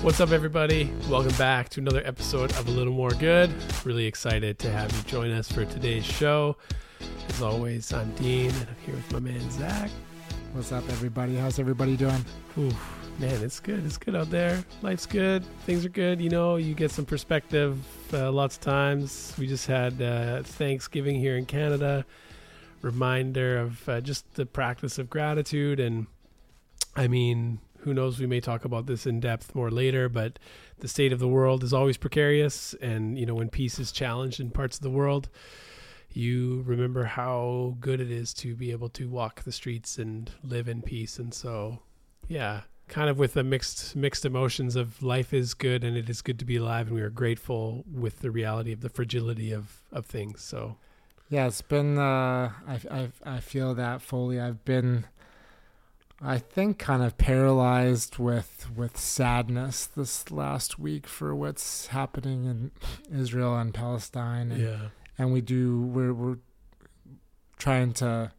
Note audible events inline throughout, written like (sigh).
What's up, everybody? Welcome back to another episode of A Little More Good. Really excited to have you join us for today's show. As always, I'm Dean, and I'm here with my man Zach. What's up, everybody? How's everybody doing? Ooh, man, it's good. It's good out there. Life's good. Things are good. You know, you get some perspective uh, lots of times. We just had uh, Thanksgiving here in Canada. Reminder of uh, just the practice of gratitude. And I mean, who knows? We may talk about this in depth more later, but the state of the world is always precarious. And, you know, when peace is challenged in parts of the world, you remember how good it is to be able to walk the streets and live in peace. And so, yeah, kind of with the mixed mixed emotions of life is good and it is good to be alive, and we are grateful with the reality of the fragility of of things. So, yeah, it's been. Uh, I I I feel that fully. I've been. I think kind of paralyzed with with sadness this last week for what's happening in Israel and Palestine. And, yeah, and we do we're we're trying to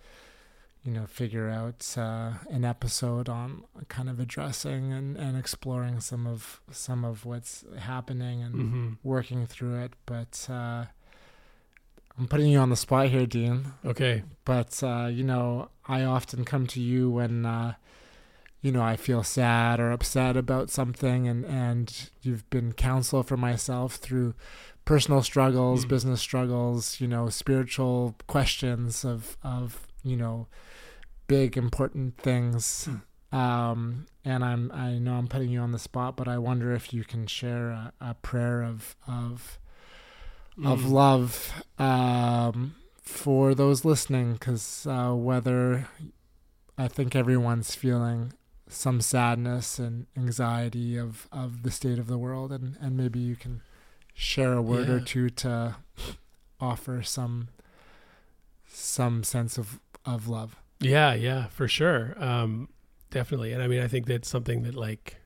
you know figure out uh, an episode on kind of addressing and, and exploring some of some of what's happening and hmm working through it. But uh, i'm putting you on the spot here dean. Okay, but uh, you know i often come to you when uh, you know i feel sad or upset about something and and you've been counsel for myself through personal struggles Mhm. business struggles you know spiritual questions of of you know big important things um and i'm i know i'm putting you on the spot but i wonder if you can share a, a prayer of of of Mm. love um, for those listening because uh, whether I think everyone's feeling some sadness and anxiety of, of the state of the world and, and maybe you can share a word or two to offer some some sense of, of love. Yeah, yeah, for sure. Um, definitely. And I mean, I think that's something that, like,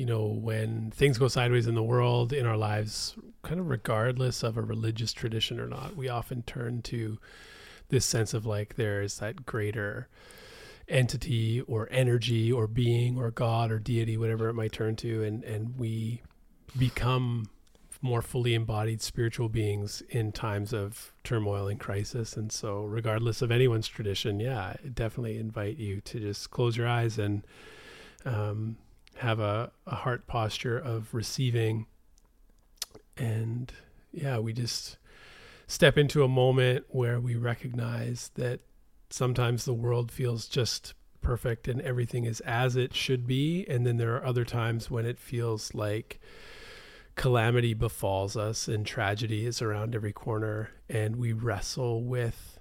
you know, when things go sideways in the world, in our lives, kind of regardless of a religious tradition or not, we often turn to this sense of like there's that greater entity or energy or being or God or deity, whatever it might turn to, and and we become more fully embodied spiritual beings in times of turmoil and crisis. And so, regardless of anyone's tradition, yeah, I definitely invite you to just close your eyes and um, have a, a heart posture of receiving. And yeah, we just step into a moment where we recognize that sometimes the world feels just perfect and everything is as it should be. And then there are other times when it feels like calamity befalls us and tragedy is around every corner. And we wrestle with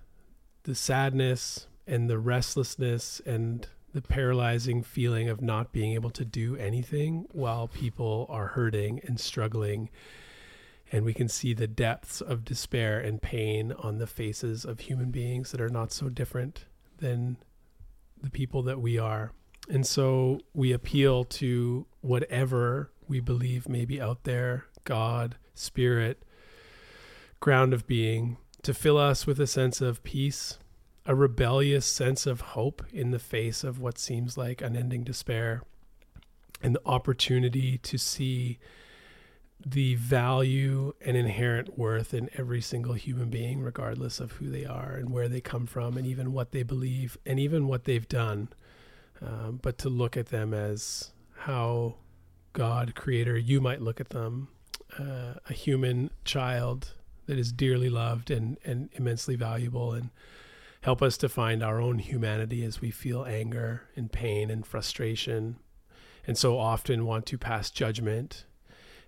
the sadness and the restlessness and the paralyzing feeling of not being able to do anything while people are hurting and struggling. And we can see the depths of despair and pain on the faces of human beings that are not so different than the people that we are. And so we appeal to whatever we believe may be out there God, Spirit, ground of being to fill us with a sense of peace, a rebellious sense of hope in the face of what seems like unending despair, and the opportunity to see the value and inherent worth in every single human being, regardless of who they are and where they come from, and even what they believe and even what they've done. Um, but to look at them as how God, Creator, you might look at them, uh, a human child that is dearly loved and, and immensely valuable, and help us to find our own humanity as we feel anger and pain and frustration, and so often want to pass judgment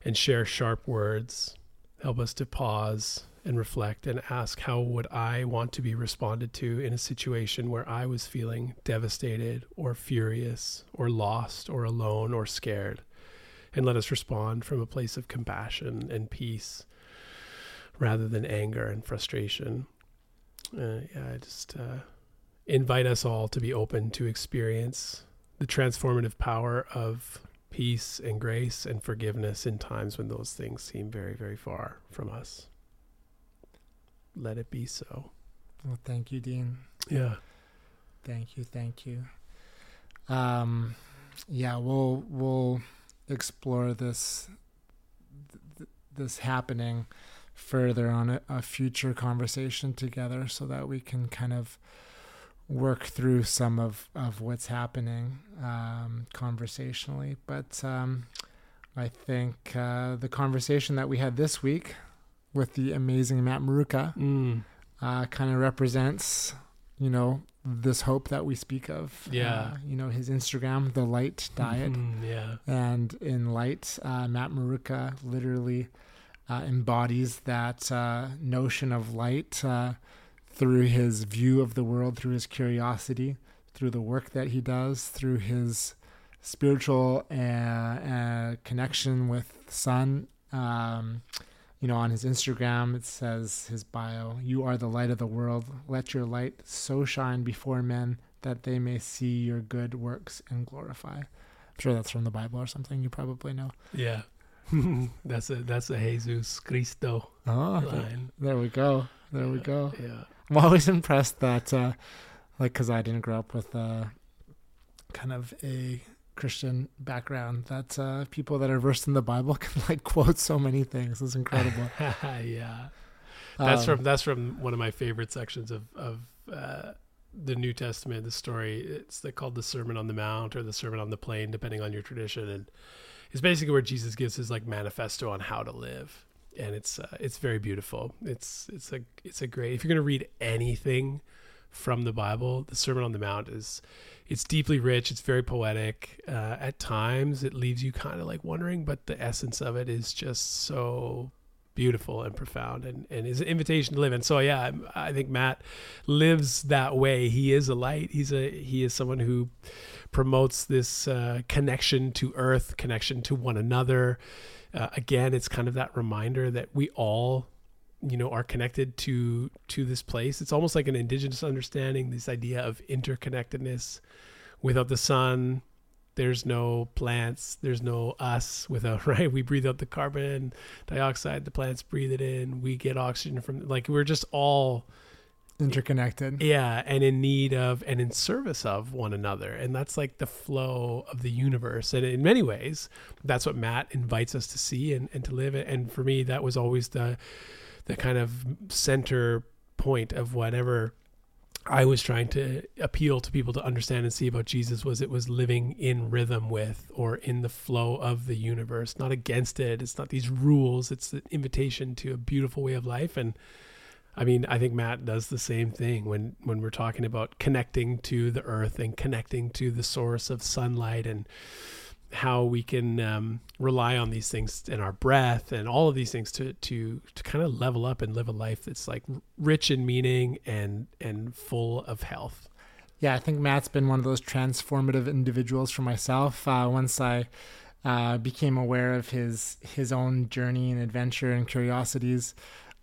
and share sharp words. Help us to pause and reflect and ask how would I want to be responded to in a situation where I was feeling devastated or furious or lost or alone or scared. And let us respond from a place of compassion and peace rather than anger and frustration. Uh, yeah, I just uh, invite us all to be open to experience the transformative power of peace and grace and forgiveness in times when those things seem very, very far from us. Let it be so. Well, thank you, Dean. Yeah. Thank you, thank you. Um, yeah, we'll we'll explore this th- this happening further on a, a future conversation together so that we can kind of work through some of, of what's happening um, conversationally. But um, I think uh, the conversation that we had this week with the amazing Matt Maruca Mm. uh, kind of represents, you know, this hope that we speak of. Yeah. Uh, you know, his Instagram, The Light Diet. Mhm, yeah. And in Light, uh, Matt Maruca literally uh, embodies that uh, notion of light uh, through his view of the world, through his curiosity, through the work that he does, through his spiritual uh, uh, connection with sun. Um, you know, on his Instagram, it says his bio, You are the light of the world. Let your light so shine before men that they may see your good works and glorify. I'm sure that's from the Bible or something you probably know. Yeah. (laughs) that's a that's a Jesus Cristo Oh, line. there we go. There we go. Yeah. I'm always impressed that, uh, like, because I didn't grow up with uh, kind of a Christian background, that uh, people that are versed in the Bible (laughs) can like quote so many things. It's incredible. (laughs) yeah. That's Um, from that's from one of my favorite sections of of uh, the New Testament. The story it's the, called the Sermon on the Mount or the Sermon on the Plain, depending on your tradition, and it's basically where Jesus gives his like manifesto on how to live, and it's uh, it's very beautiful. It's it's a it's a great. If you're gonna read anything from the Bible, the Sermon on the Mount is it's deeply rich. It's very poetic. Uh, at times, it leaves you kind of like wondering, but the essence of it is just so beautiful and profound and, and is an invitation to live and so yeah I'm- i think matt lives that way he is a light he's a he is someone who promotes this uh, connection to earth connection to one another. Uh, again it's kind of that reminder that we all you know are connected to to this place. It's almost like an indigenous understanding this idea of interconnectedness. Without the sun there's no plants there's no us. Without (laughs) right we breathe out the carbon dioxide the plants breathe it in we get oxygen from like we're just all interconnected. yeah and in need of and in service of one another and that's like the flow of the universe and in many ways that's what matt invites us to see and, and to live and for me that was always the the kind of center point of whatever I was trying to appeal to people to understand and see about Jesus was it was living in rhythm with or in the flow of the universe, not against it. It's not these rules. It's an invitation to a beautiful way of life. And I mean, I think Matt does the same thing when when we're talking about connecting to the earth and connecting to the source of sunlight and how we can um, rely on these things and our breath and all of these things to to to kind of level up and live a life that's like rich in meaning and and full of health. Yeah, I think Matt's been one of those transformative individuals for myself. Uh, once I uh, became aware of his his own journey and adventure and curiosities,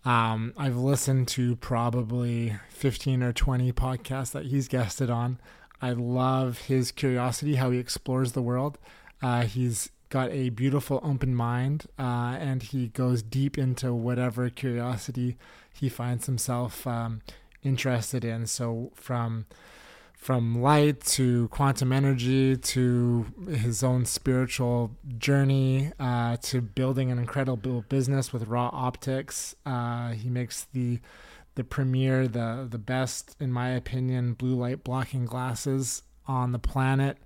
um, I've listened to probably fifteen or twenty podcasts that he's guested on. I love his curiosity, how he explores the world. Uh, he's got a beautiful open mind, uh, and he goes deep into whatever curiosity he finds himself um, interested in. So from from light to quantum energy to his own spiritual journey uh, to building an incredible business with Ra Optics. Uh, he makes the the premier the the best in my opinion blue light blocking glasses on the planet.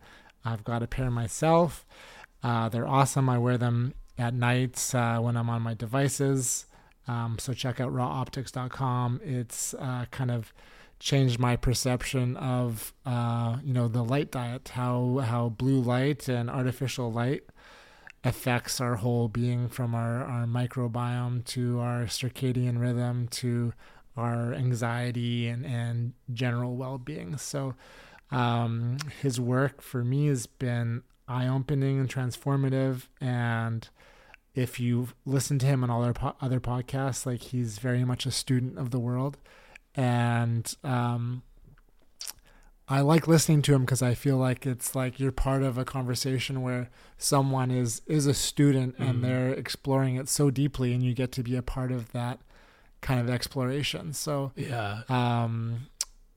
I've got a pair myself. Uh, they're awesome. I wear them at night uh, when i'm on my devices. Um, so check out raoptics.com it's uh, kind of changed my perception of uh, you know the light diet, how how blue light and artificial light affects our whole being, from our our microbiome to our circadian rhythm to our anxiety and and general well being. So um, his work for me has been eye opening and transformative and if you listen to him on all our po- other podcasts, like he's very much a student of the world and um, I like listening to him because I feel like it's like you're part of a conversation where someone is is a student and Mhm. they're exploring it so deeply, and you get to be a part of that kind of exploration. So Yeah. um,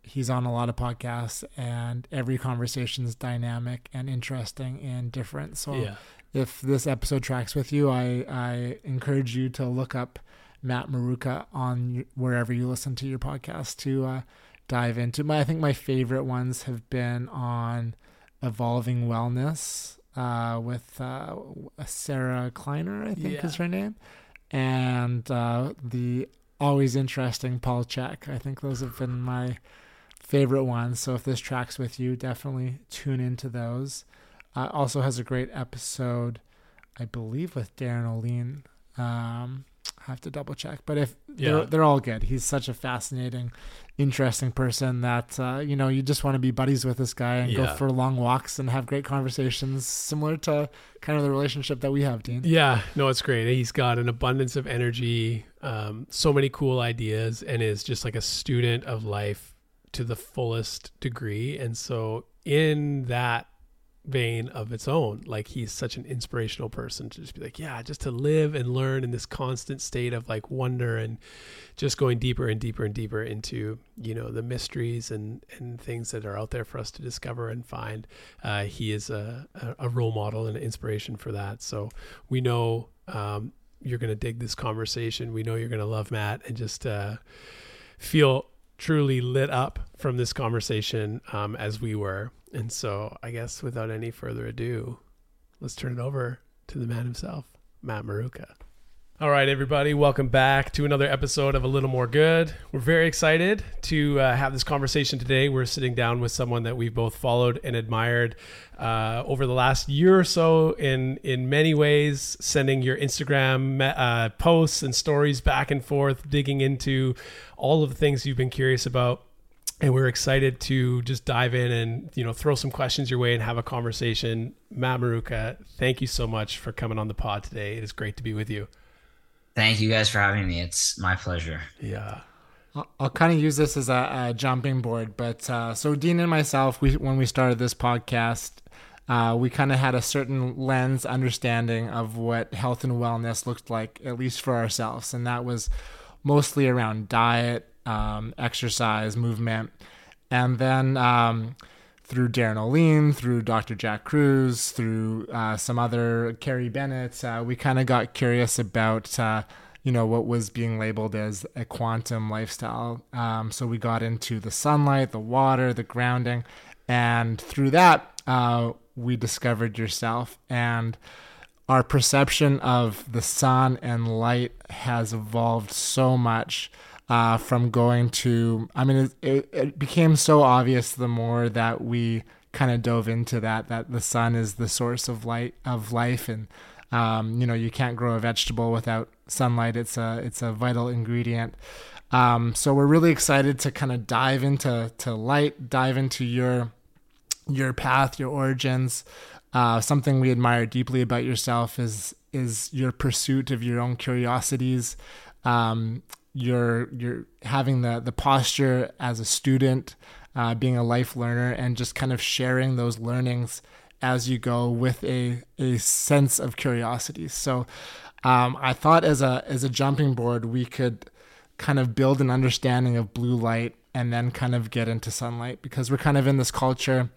he's on a lot of podcasts, and every conversation is dynamic and interesting and different. So Yeah. if this episode tracks with you, I, I encourage you to look up Matt Maruca on wherever you listen to your podcast to uh, dive into. My I think my favorite ones have been on evolving wellness uh, with uh, Sarah Kleiner, I think yeah. is her name, and uh, the always interesting Paul Chek. I think those have been my favorite ones. So if this tracks with you, definitely tune into those. Uh, also has a great episode, I believe, with Darren Olien. Um, have to double check, but if yeah. they're, they're all good. He's such a fascinating, interesting person that uh, you know you just want to be buddies with this guy and yeah. go for long walks and have great conversations, similar to kind of the relationship that we have, Dean. Yeah, no, it's great. He's got an abundance of energy, um, so many cool ideas, and is just like a student of life to the fullest degree. And so in that vein of its own. Like he's such an inspirational person to just be like, yeah, just to live and learn in this constant state of like wonder and just going deeper and deeper and deeper into, you know, the mysteries and, and things that are out there for us to discover and find. Uh, he is a, a role model and an inspiration for that. So we know um, you're going to dig this conversation. We know you're going to love Matt and just uh, feel truly lit up from this conversation um, as we were. And so, I guess without any further ado, let's turn it over to the man himself, Matt Maruca. All right, everybody, welcome back to another episode of A Little More Good. We're very excited to uh, have this conversation today. We're sitting down with someone that we've both followed and admired uh, over the last year or so in in many ways, sending your Instagram uh, posts and stories back and forth, digging into all of the things you've been curious about and we're excited to just dive in and you know throw some questions your way and have a conversation. Matt Maruca, thank you so much for coming on the pod today. It is great to be with you. Thank you guys for having me. It's my pleasure. Yeah. I'll, I'll kind of use this as a, a jumping board, but uh, so Dean and myself, we when we started this podcast, uh, we kind of had a certain lens understanding of what health and wellness looked like, at least for ourselves, and that was mostly around diet, um, exercise, movement, and then um, through Darren Olien, through Dr. Jack Kruse, through uh, some other Kerry Bennett, uh, we kind of got curious about uh, you know what was being labeled as a quantum lifestyle. Um, so we got into the sunlight, the water, the grounding, and through that uh, we discovered yourself and our perception of the sun and light has evolved so much uh, from going to. I mean, it, it, it became so obvious the more that we kind of dove into that that the sun is the source of light of life, and um, you know you can't grow a vegetable without sunlight. It's a it's a vital ingredient. Um, so we're really excited to kind of dive into to light, dive into your your path, your origins. Uh, something we admire deeply about yourself is is your pursuit of your own curiosities. Um, you're you're having the the posture as a student, uh, being a life learner, and just kind of sharing those learnings as you go with a a sense of curiosity. So, um, I thought as a as a jumping board, we could kind of build an understanding of blue light and then kind of get into sunlight because we're kind of in this culture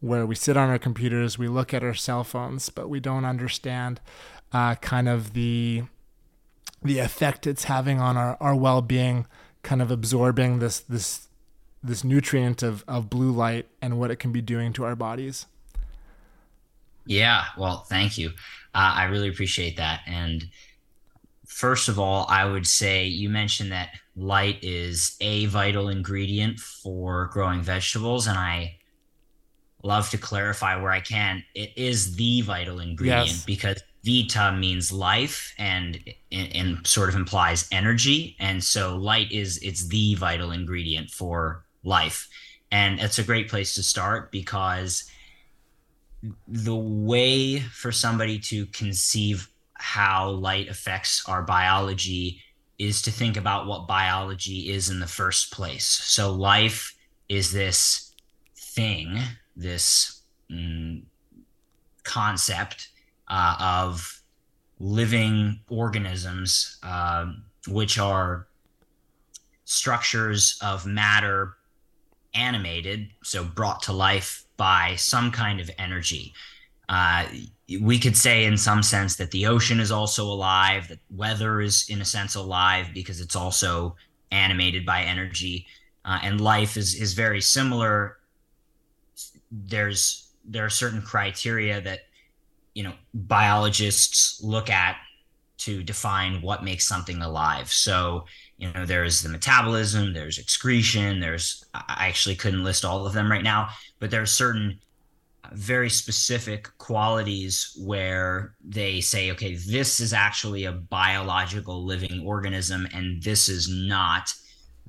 where we sit on our computers, we look at our cell phones, but we don't understand uh, kind of the the effect it's having on our, our well-being kind of absorbing this this this nutrient of, of blue light and what it can be doing to our bodies. Yeah well thank you. Uh, i really appreciate that. And first of all i would say you mentioned that light is a vital ingredient for growing vegetables and i love to clarify where i can. It is the vital ingredient yes. because vita means life and, and sort of implies energy. And so light is it's the vital ingredient for life. And it's a great place to start because the way for somebody to conceive how light affects our biology is to think about what biology is in the first place. So life is this thing this mm, concept uh, of living organisms, uh, which are structures of matter animated, so brought to life by some kind of energy. Uh, we could say in some sense that the ocean is also alive that weather is in a sense alive because it's also animated by energy uh, and life is is very similar there's there are certain criteria that you know biologists look at to define what makes something alive so you know there's the metabolism there's excretion there's i actually couldn't list all of them right now but there are certain uh, very specific qualities where they say, okay, this is actually a biological living organism and this is not.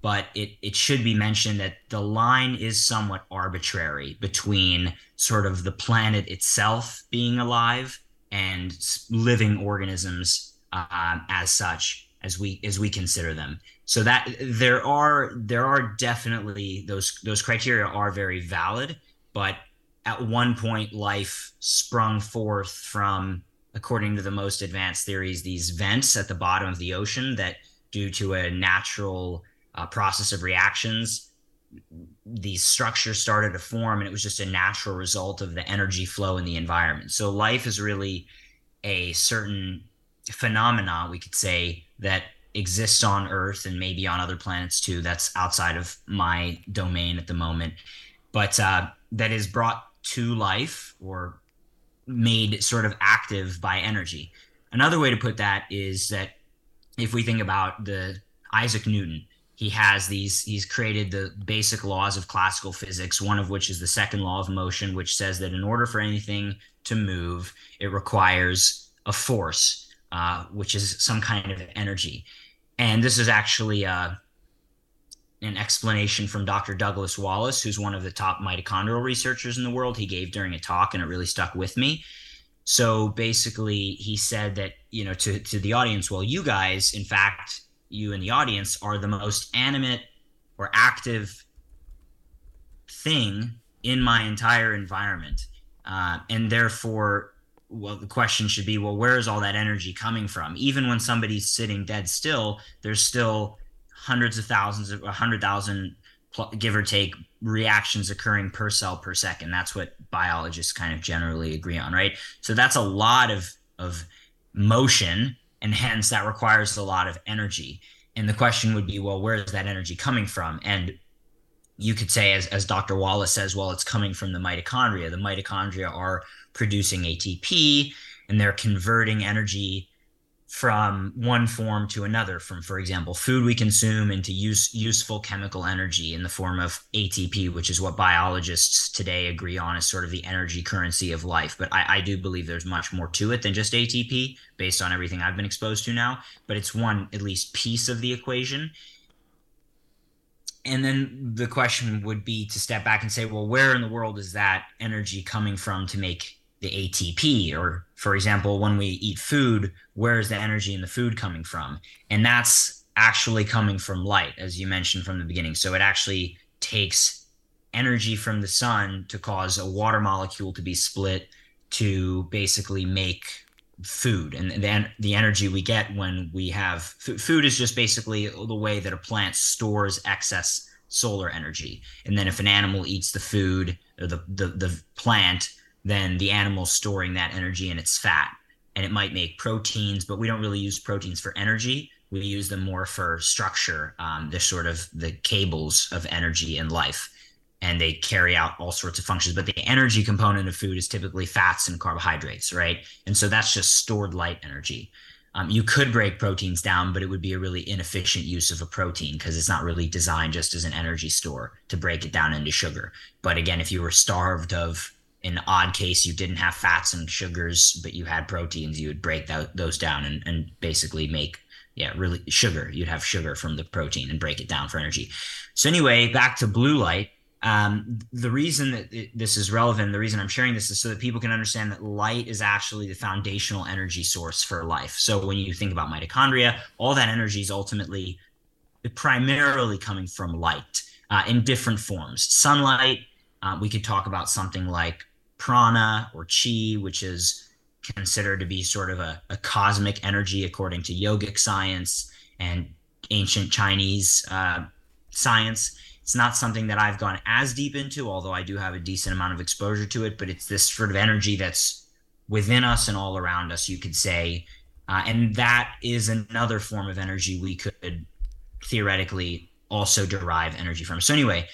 But it, it should be mentioned that the line is somewhat arbitrary between sort of the planet itself being alive and living organisms uh, as such as we as we consider them. So that there are there are definitely those those criteria are very valid, but at one point life sprung forth from according to the most advanced theories these vents at the bottom of the ocean that due to a natural uh, process of reactions these structures started to form and it was just a natural result of the energy flow in the environment so life is really a certain phenomena we could say that exists on earth and maybe on other planets too that's outside of my domain at the moment but uh, that is brought to life or made sort of active by energy. Another way to put that is that if we think about the Isaac Newton, he has these he's created the basic laws of classical physics one of which is the second law of motion which says that in order for anything to move it requires a force uh, which is some kind of energy and this is actually uh, an explanation from Dr. Douglas Wallace, who's one of the top mitochondrial researchers in the world. He gave during a talk, and it really stuck with me. So basically, he said that you know to to the audience, well, you guys, in fact, you and the audience are the most animate or active thing in my entire environment, uh, and therefore. Well, the question should be, well, where is all that energy coming from? Even when somebody's sitting dead still, there's still hundreds of thousands of 100,000 give or take reactions occurring per cell per second. That's what biologists kind of generally agree on, right? So that's a lot of of motion and hence that requires a lot of energy. And the question would be, well, where is that energy coming from? And you could say, as, as Dr. Wallace says, well, it's coming from the mitochondria. The mitochondria are producing ATP and they're converting energy from one form to another from for example food we consume into use useful chemical energy in the form of atp which is what biologists today agree on as sort of the energy currency of life. But I, I do believe there's much more to it than just atp based on everything i've been exposed to now but it's one at least piece of the equation. And then the question would be to step back and say well where in the world is that energy coming from to make the ATP, or for example, when we eat food, where is the energy in the food coming from? And that's actually coming from light, as you mentioned from the beginning. So it actually takes energy from the sun to cause a water molecule to be split to basically make food and then the energy we get when we have food is just basically the way that a plant stores excess solar energy and then if an animal eats the food or the the, the plant then the animal's storing that energy in its fat. And it might make proteins, but we don't really use proteins for energy. We use them more for structure. Um, they're sort of the cables of energy in life, and they carry out all sorts of functions. But the energy component of food is typically fats and carbohydrates, right? And so that's just stored light energy. Um, you could break proteins down, but it would be a really inefficient use of a protein because it's not really designed just as an energy store to break it down into sugar. But again, if you were starved of in odd case you didn't have fats and sugars but you had proteins you would break those down and, and basically make yeah really sugar. You'd have sugar from the protein and break it down for energy. So anyway back to blue light. Um, the reason that it, this is relevant the reason i'm sharing this is so that people can understand that light is actually the foundational energy source for life. So when you think about mitochondria all that energy is ultimately primarily coming from light uh, in different forms. Sunlight uh, we could talk about something like prana or chi, which is considered to be sort of a, a cosmic energy according to yogic science and ancient Chinese uh, science. It's not something that I've gone as deep into, although I do have a decent amount of exposure to it. But it's this sort of energy that's within us and all around us, you could say. Uh, and that is another form of energy we could theoretically also derive energy from. So, anyway,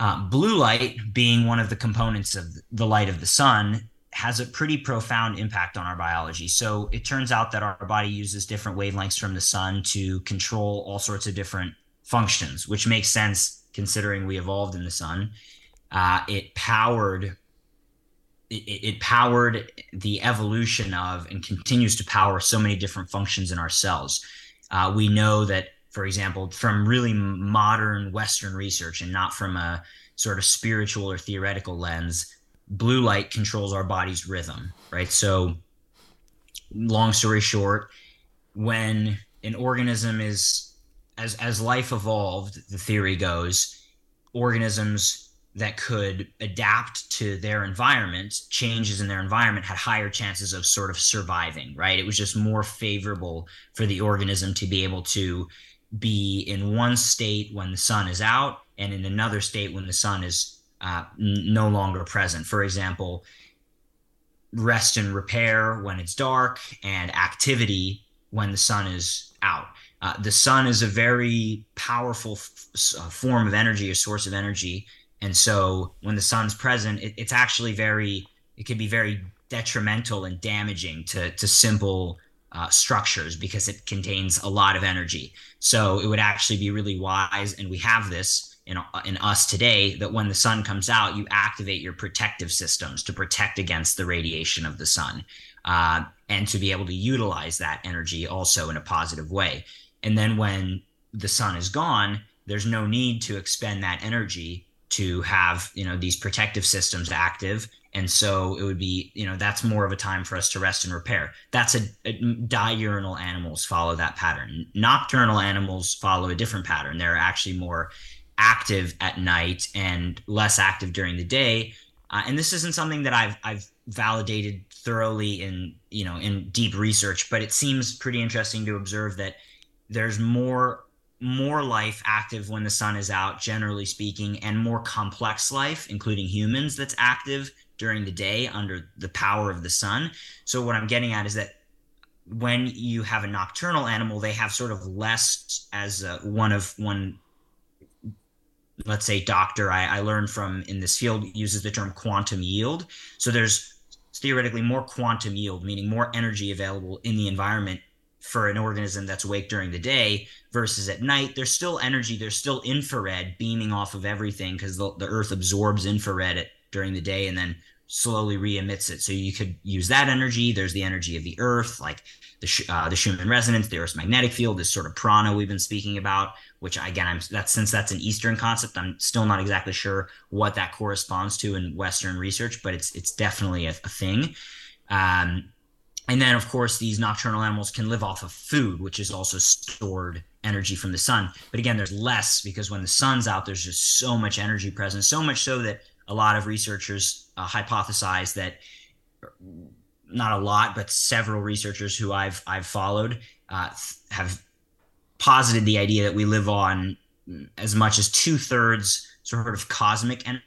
uh, blue light, being one of the components of the light of the sun, has a pretty profound impact on our biology. So, it turns out that our body uses different wavelengths from the sun to control all sorts of different functions, which makes sense considering we evolved in the sun. Uh, it powered it, it, powered the evolution of and continues to power so many different functions in our cells. Uh, we know that, for example, from really modern Western research and not from a sort of spiritual or theoretical lens, blue light controls our body's rhythm, right? So, long story short, when an organism is as as life evolved, the theory goes, organisms that could adapt to their environment, changes in their environment, had higher chances of sort of surviving, right? It was just more favorable for the organism to be able to be in one state when the sun is out and in another state when the sun is uh, no longer present. For example, rest and repair when it's dark and activity when the sun is out. Uh, the sun is a very powerful f- uh, form of energy, a source of energy and so when the sun's present, it, it's actually very, it can be very detrimental and damaging to, to simple uh, structures because it contains a lot of energy. So it would actually be really wise, and we have this in, in us today, that when the sun comes out, you activate your protective systems to protect against the radiation of the sun uh, and to be able to utilize that energy also in a positive way. And then when the sun is gone, there's no need to expend that energy to have you know these protective systems active and so it would be you know that's more of a time for us to rest and repair. That's a, a, diurnal animals follow that pattern. Nocturnal animals follow a different pattern. They're actually more active at night and less active during the day. Uh, and this isn't something that i've i've validated thoroughly in you know in deep research but it seems pretty interesting to observe that there's more more life active when the sun is out, generally speaking, and more complex life, including humans, that's active during the day under the power of the sun. So, what I'm getting at is that when you have a nocturnal animal, they have sort of less as a, one of one, let's say, doctor I, I learned from in this field uses the term quantum yield. So, there's theoretically more quantum yield, meaning more energy available in the environment for an organism that's awake during the day versus at night there's still energy there's still infrared beaming off of everything because the, the earth absorbs infrared at, during the day and then slowly re-emits it so you could use that energy there's the energy of the earth like the, uh, the schumann resonance the earth's magnetic field this sort of prana we've been speaking about which again i'm that since that's an eastern concept i'm still not exactly sure what that corresponds to in western research but it's it's definitely a, a thing um, and then, of course, these nocturnal animals can live off of food, which is also stored energy from the sun. But again, there's less because when the sun's out, there's just so much energy present. So much so that a lot of researchers uh, hypothesize that not a lot, but several researchers who I've I've followed uh, have posited the idea that we live on as much as two thirds sort of cosmic energy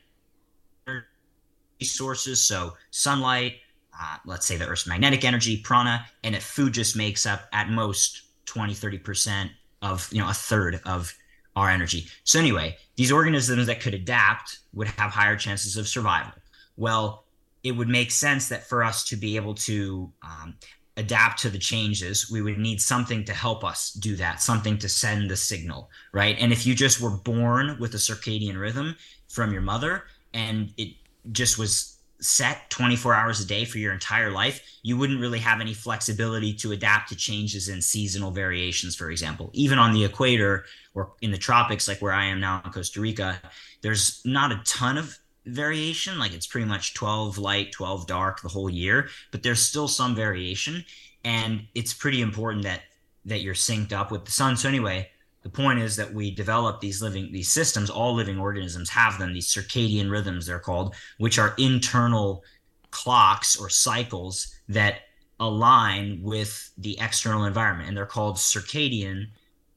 sources. So sunlight, uh, let's say the Earth's magnetic energy, prana, and if food just makes up at most 20, 30% of, you know, a third of our energy. So anyway, these organisms that could adapt would have higher chances of survival. Well, it would make sense that for us to be able to um, adapt to the changes, we would need something to help us do that, something to send the signal, right? And if you just were born with a circadian rhythm from your mother and it just was set 24 hours a day for your entire life, you wouldn't really have any flexibility to adapt to changes in seasonal variations, for example. Even on the equator or in the tropics, like where I am now in Costa Rica, there's not a ton of variation. Like it's pretty much 12 light, 12 dark the whole year, but there's still some variation. And it's pretty important that that you're synced up with the sun. So anyway, the point is that we develop these living these systems all living organisms have them these circadian rhythms they're called which are internal clocks or cycles that align with the external environment and they're called circadian.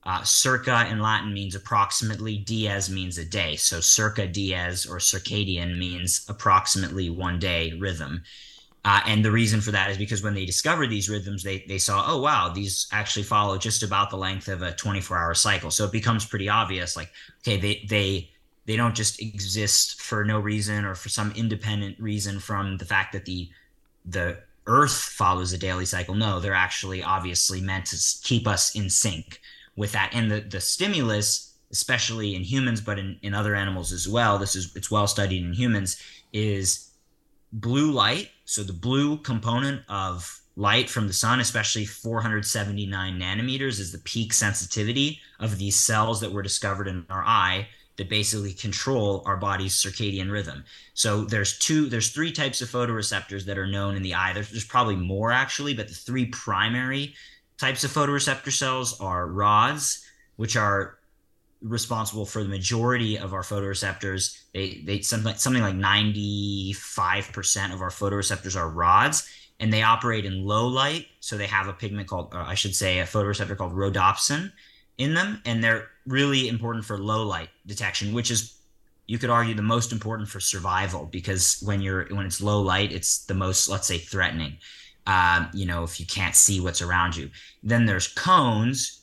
Uh, circa in latin means approximately dies means a day. So circa dies or circadian means approximately one day rhythm Uh, and the reason for that is because when they discovered these rhythms, they, they saw, oh, wow, these actually follow just about the length of a 24 hour cycle. So it becomes pretty obvious like, okay, they, they, they don't just exist for no reason or for some independent reason from the fact that the, the earth follows a daily cycle. No, they're actually obviously meant to keep us in sync with that. And the, the stimulus, especially in humans, but in, in other animals as well, this is, it's well studied in humans, is blue light. So the blue component of light from the sun, especially 479 nanometers, is the peak sensitivity of these cells that were discovered in our eye that basically control our body's circadian rhythm. So there's two, there's three types of photoreceptors that are known in the eye. There's, there's probably more actually, but the three primary types of photoreceptor cells are rods, which are responsible for the majority of our photoreceptors. They they something something like 95% of our photoreceptors are rods and they operate in low light, so they have a pigment called I should say a photoreceptor called rhodopsin in them and they're really important for low light detection, which is you could argue the most important for survival because when you're when it's low light, it's the most let's say threatening. Um, you know, if you can't see what's around you. Then there's cones,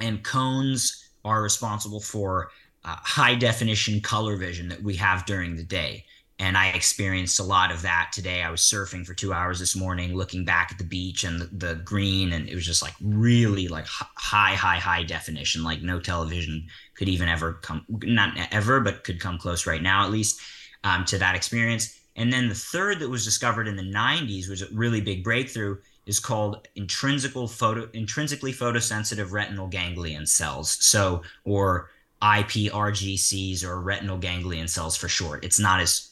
and cones are responsible for uh, high definition color vision that we have during the day. And I experienced a lot of that today. I was surfing for two hours this morning, looking back at the beach and the, the green, and it was just like really like high, high, high definition. Like no television could even ever come, not ever, but could come close right now at least um, to that experience. And then the third that was discovered in the 90s was a really big breakthrough is called intrinsical photo intrinsically photosensitive retinal ganglion cells. So or IPRGCs or retinal ganglion cells for short. It's not as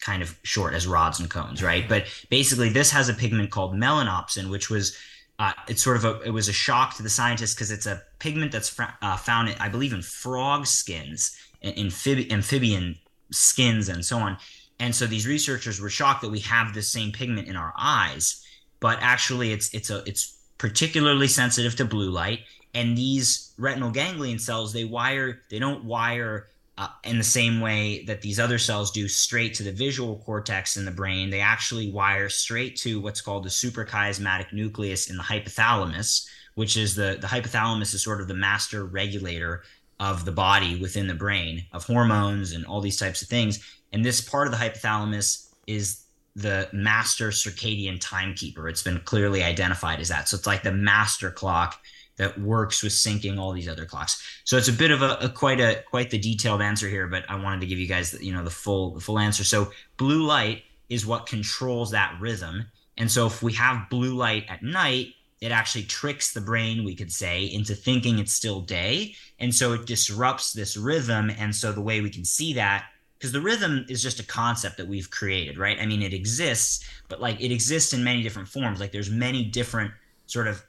kind of short as rods and cones, right? But basically, this has a pigment called melanopsin, which was uh, it's sort of a it was a shock to the scientists because it's a pigment that's uh, found, in, I believe, in frog skins, amphib- amphibian skins, and so on. And so these researchers were shocked that we have this same pigment in our eyes, but actually, it's it's a it's particularly sensitive to blue light. And these retinal ganglion cells, they wire, they don't wire uh, in the same way that these other cells do straight to the visual cortex in the brain. They actually wire straight to what's called the suprachiasmatic nucleus in the hypothalamus, which is the, the hypothalamus is sort of the master regulator of the body within the brain of hormones and all these types of things. And this part of the hypothalamus is the master circadian timekeeper. It's been clearly identified as that. So it's like the master clock that works with syncing all these other clocks. So it's a bit of a, a, quite a quite the detailed answer here, but I wanted to give you guys the, you know the full the full answer. So blue light is what controls that rhythm, and so if we have blue light at night, it actually tricks the brain, we could say, into thinking it's still day, and so it disrupts this rhythm. And so the way we can see that because the rhythm is just a concept that we've created, right? I mean, it exists, but like it exists in many different forms. Like there's many different sort of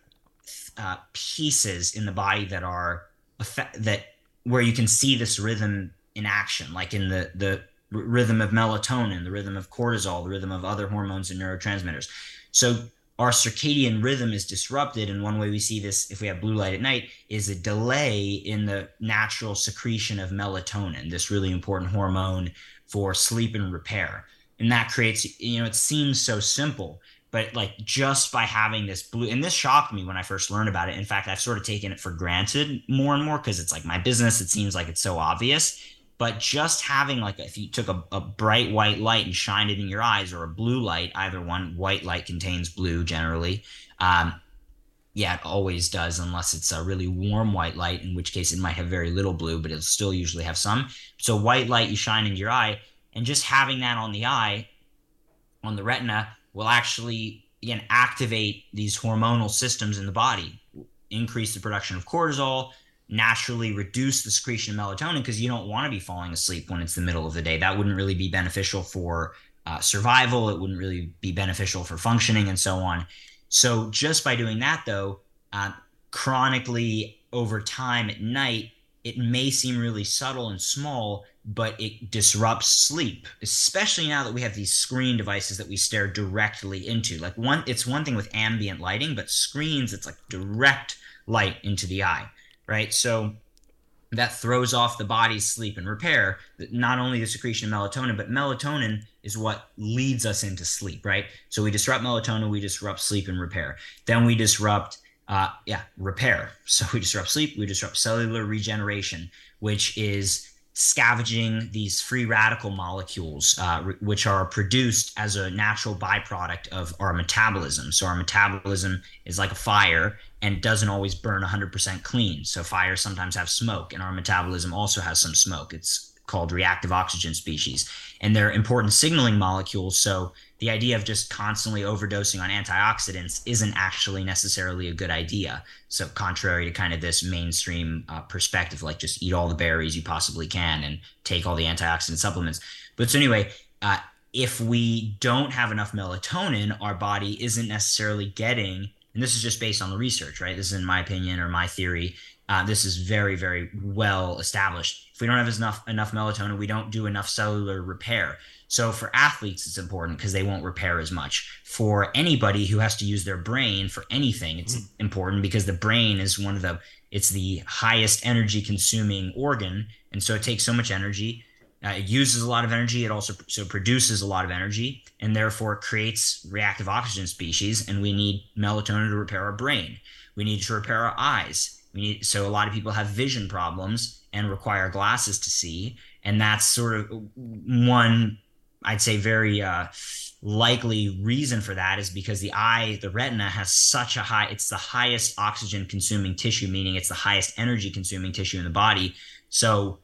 uh, pieces in the body that are that where you can see this rhythm in action, like in the the rhythm of melatonin, the rhythm of cortisol, the rhythm of other hormones and neurotransmitters. So our circadian rhythm is disrupted, and one way we see this, if we have blue light at night, is a delay in the natural secretion of melatonin, this really important hormone for sleep and repair. And that creates, you know, it seems so simple, but like just by having this blue and this shocked me when i first learned about it. In fact i've sort of taken it for granted more and more because it's like my business. It seems like it's so obvious but just having like if you took a, a, bright white light and shined it in your eyes or a blue light either one white light contains blue generally um, yeah it always does unless it's a really warm white light in which case it might have very little blue but it'll still usually have some. So white light you shine in your eye and just having that on the eye on the retina will actually again activate these hormonal systems in the body, increase the production of cortisol, naturally reduce the secretion of melatonin because you don't want to be falling asleep when it's the middle of the day. That wouldn't really be beneficial for uh, survival. It wouldn't really be beneficial for functioning and so on. So just by doing that, though, uh, chronically over time at night, it may seem really subtle and small, but it disrupts sleep, especially now that we have these screen devices that we stare directly into. Like one, it's one thing with ambient lighting, but screens, it's like direct light into the eye, right? So that throws off the body's sleep and repair. Not only the secretion of melatonin, but melatonin is what leads us into sleep, right? So we disrupt melatonin, we disrupt sleep and repair. Then we disrupt, uh, yeah, repair. (laughs) So we disrupt sleep, we disrupt cellular regeneration, which is scavenging these free radical molecules, uh, which are produced as a natural byproduct of our metabolism. So our metabolism is like a fire and doesn't always burn 100% clean. So fires sometimes have smoke, and our metabolism also has some smoke. It's called reactive oxygen species, and they're important signaling molecules. So the idea of just constantly overdosing on antioxidants isn't actually necessarily a good idea. So, contrary to kind of this mainstream uh, perspective, like just eat all the berries you possibly can and take all the antioxidant supplements. But so, anyway, uh, if we don't have enough melatonin, our body isn't necessarily getting, and this is just based on the research, right? This is in my opinion or my theory. Uh, this is very, very well established. If we don't have enough enough melatonin, we don't do enough cellular repair. So for athletes, it's important because they won't repair as much. For anybody who has to use their brain for anything, it's mm. important because the brain is one of the it's the highest energy consuming organ, and so it takes so much energy. Uh, it uses a lot of energy. It also so produces a lot of energy, and therefore creates reactive oxygen species. And we need melatonin to repair our brain. We need to repair our eyes. We need so a lot of people have vision problems and require glasses to see, and that's sort of one I'd say very uh, likely reason for that is because the eye, the retina, has such a high, it's the highest oxygen consuming tissue, meaning it's the highest energy consuming tissue in the body. So,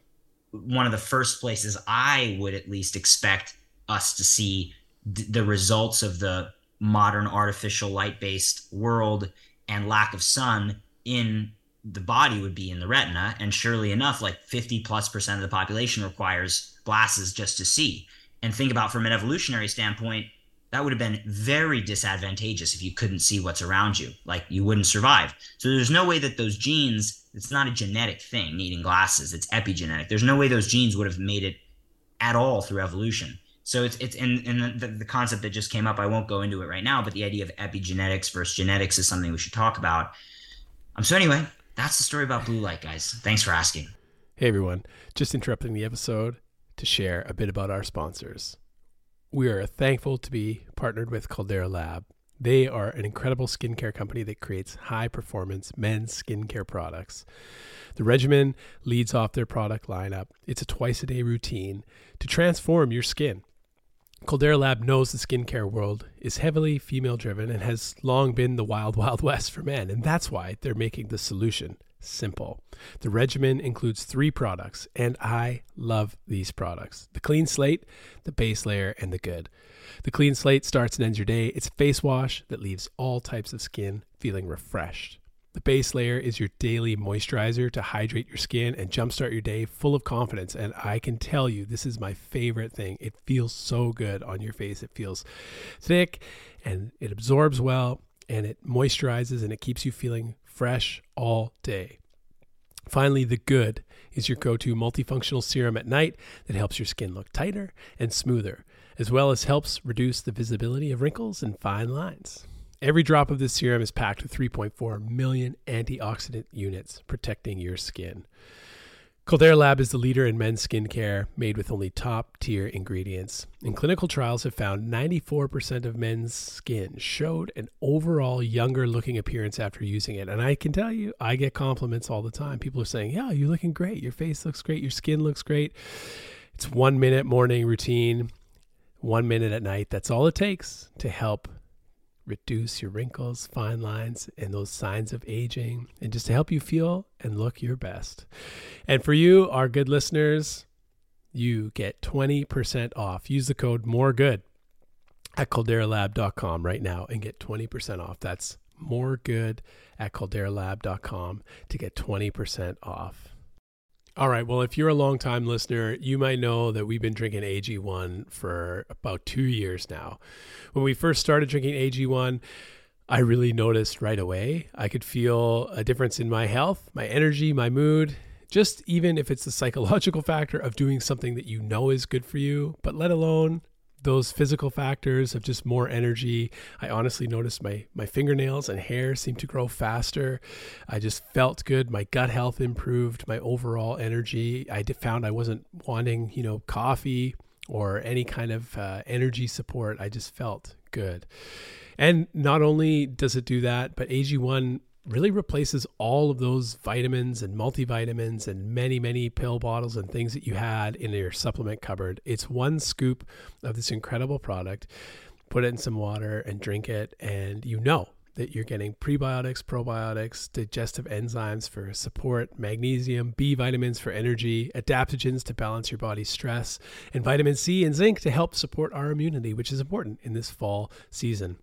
one of the first places I would at least expect us to see d- the results of the modern artificial light based world and lack of sun in the body would be in the retina. And surely enough, like 50 plus percent of the population requires glasses just to see and think about from an evolutionary standpoint, that would have been very disadvantageous if you couldn't see what's around you. Like you wouldn't survive. So there's no way that those genes, it's not a genetic thing, needing glasses, it's epigenetic. There's no way those genes would have made it at all through evolution. So it's it's in, in the, the concept that just came up. I won't go into it right now, but the idea of epigenetics versus genetics is something we should talk about. Um. So anyway, that's the story about blue light, guys. Thanks for asking. Hey everyone, just interrupting the episode to share a bit about our sponsors. We are thankful to be partnered with Caldera Lab. They are an incredible skincare company that creates high performance men's skincare products. The regimen leads off their product lineup. It's a twice a day routine to transform your skin. Caldera Lab knows the skincare world is heavily female driven and has long been the wild, wild (laughs) west for men, and that's why they're making the solution simple. The regimen includes three products, and I love these products the clean slate, the base layer, and the good. The clean slate starts and ends your day. It's face wash that leaves all types of skin feeling refreshed. The base layer is your daily moisturizer to hydrate your skin and jumpstart your day full of confidence. And I can tell you, this is my favorite thing. It feels so good on your face. It feels thick and it absorbs well and it moisturizes and it keeps you feeling fresh all day. Finally, the good is your go to multifunctional serum at night that helps your skin look tighter and smoother, as well as helps reduce the visibility of wrinkles and fine lines. Every drop of this serum is packed with 3.4 million antioxidant units protecting your skin. Caldera Lab is the leader in men's skincare made with only top tier ingredients. And clinical trials have found 94% of men's skin showed an overall younger looking appearance after using it. And I can tell you, I get compliments all the time. People are saying, Yeah, you're looking great. Your face looks great. Your skin looks great. It's one minute morning routine, one minute at night. That's all it takes to help reduce your wrinkles, fine lines, and those signs of aging, and just to help you feel and look your best. And for you, our good listeners, you get 20% off. Use the code more good at calderalab.com right now and get 20% off. That's more good at calderalab.com to get 20% off. All right. Well, if you're a long time listener, you might know that we've been drinking AG1 for about two years now. When we first started drinking AG1, I really noticed right away. I could feel a difference in my health, my energy, my mood, just even if it's the psychological factor of doing something that you know is good for you, but let alone those physical factors of just more energy. I honestly noticed my my fingernails and hair seemed to grow faster. I just felt good. My gut health improved. My overall energy. I found I wasn't wanting, you know, coffee or any kind of uh, energy support. I just felt good. And not only does it do that, but AG1 really replaces all of those vitamins and multivitamins and many, many pill bottles and things that you had in your supplement cupboard. It's one scoop of this incredible product. Put it in some water and drink it, and you know that you're getting prebiotics, probiotics, digestive enzymes for support, magnesium, B vitamins for energy, adaptogens to balance your body's stress, and vitamin C and zinc to help support our immunity, which is important in this fall season.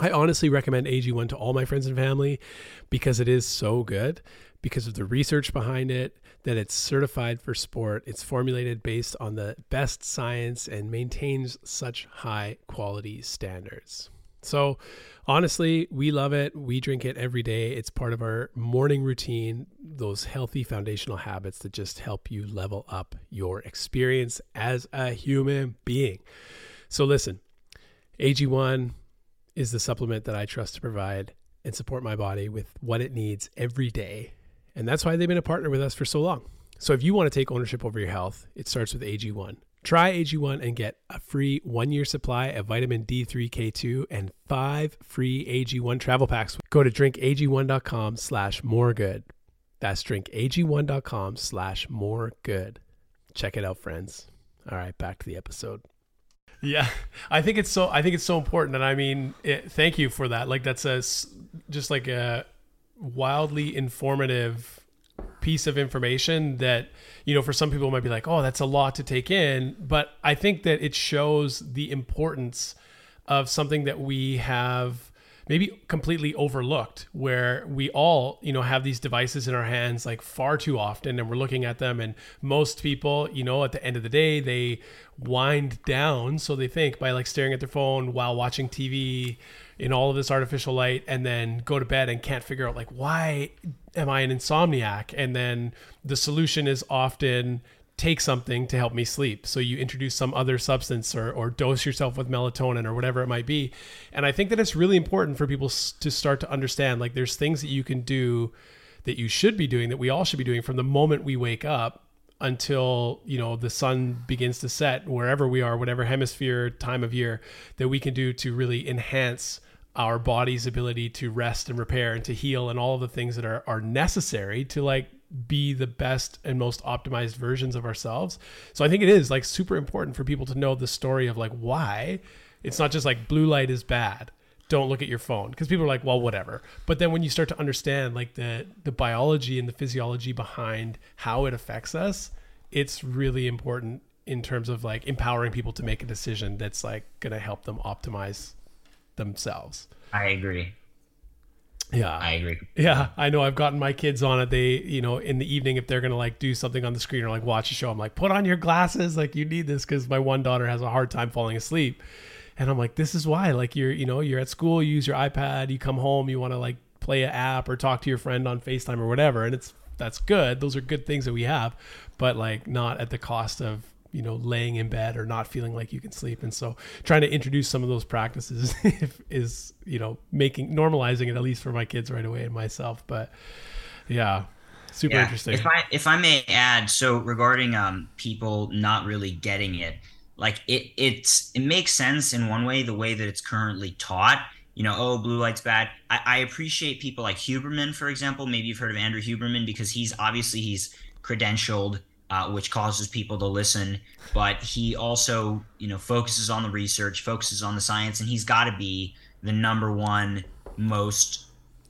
I honestly recommend AG1 to all my friends and family because it is so good, because of the research behind it, that it's certified for sport. It's formulated based on the best science and maintains such high quality standards. So, honestly, we love it. We drink it every day. It's part of our morning routine, those healthy foundational habits that just help you level up your experience as a human being. So, listen, AG1 is the supplement that I trust to provide and support my body with what it needs every day. And that's why they've been a partner with us for so long. So if you want to take ownership over your health, it starts with AG1. Try AG1 and get a free one year supply of vitamin D3K2 and five free AG1 travel packs. Go to drinkag1.com slash more good. That's drinkag1.com slash more good. Check it out, friends. All right, back to the episode. Yeah, I think it's so. I think it's so important, and I mean, it, thank you for that. Like that's a just like a wildly informative piece of information that you know for some people might be like, oh, that's a lot to take in, but I think that it shows the importance of something that we have maybe completely overlooked where we all you know have these devices in our hands like far too often and we're looking at them and most people you know at the end of the day they wind down so they think by like staring at their phone while watching tv in all of this artificial light and then go to bed and can't figure out like why am i an insomniac and then the solution is often take something to help me sleep. So you introduce some other substance or, or dose yourself with melatonin or whatever it might be. And I think that it's really important for people to start to understand like there's things that you can do that you should be doing that we all should be doing from the moment we wake up until you know the sun begins to set wherever we are whatever hemisphere time of year that we can do to really enhance our body's ability to rest and repair and to heal and all the things that are, are necessary to like be the best and most optimized versions of ourselves. So I think it is like super important for people to know the story of like why it's not just like blue light is bad. Don't look at your phone because people are like, well, whatever. But then when you start to understand like the the biology and the physiology behind how it affects us, it's really important in terms of like empowering people to make a decision that's like going to help them optimize themselves. I agree. Yeah. I agree. Yeah, I know. I've gotten my kids on it. They, you know, in the evening, if they're going to like do something on the screen or like watch a show, I'm like, put on your glasses. Like, you need this because my one daughter has a hard time falling asleep. And I'm like, this is why. Like, you're, you know, you're at school, you use your iPad, you come home, you want to like play an app or talk to your friend on FaceTime or whatever. And it's, that's good. Those are good things that we have, but like not at the cost of you know laying in bed or not feeling like you can sleep and so trying to introduce some of those practices (laughs) is you know making normalizing it at least for my kids right away and myself but yeah super yeah. interesting if i if i may add so regarding um people not really getting it like it it's it makes sense in one way the way that it's currently taught you know, oh, blue light's bad. I, I, appreciate people like Huberman, for example. Maybe you've heard of Andrew Huberman because he's obviously he's credentialed uh, which causes people to listen. But he also, you know, focuses on the research, focuses on the science, and he's got to be the number one most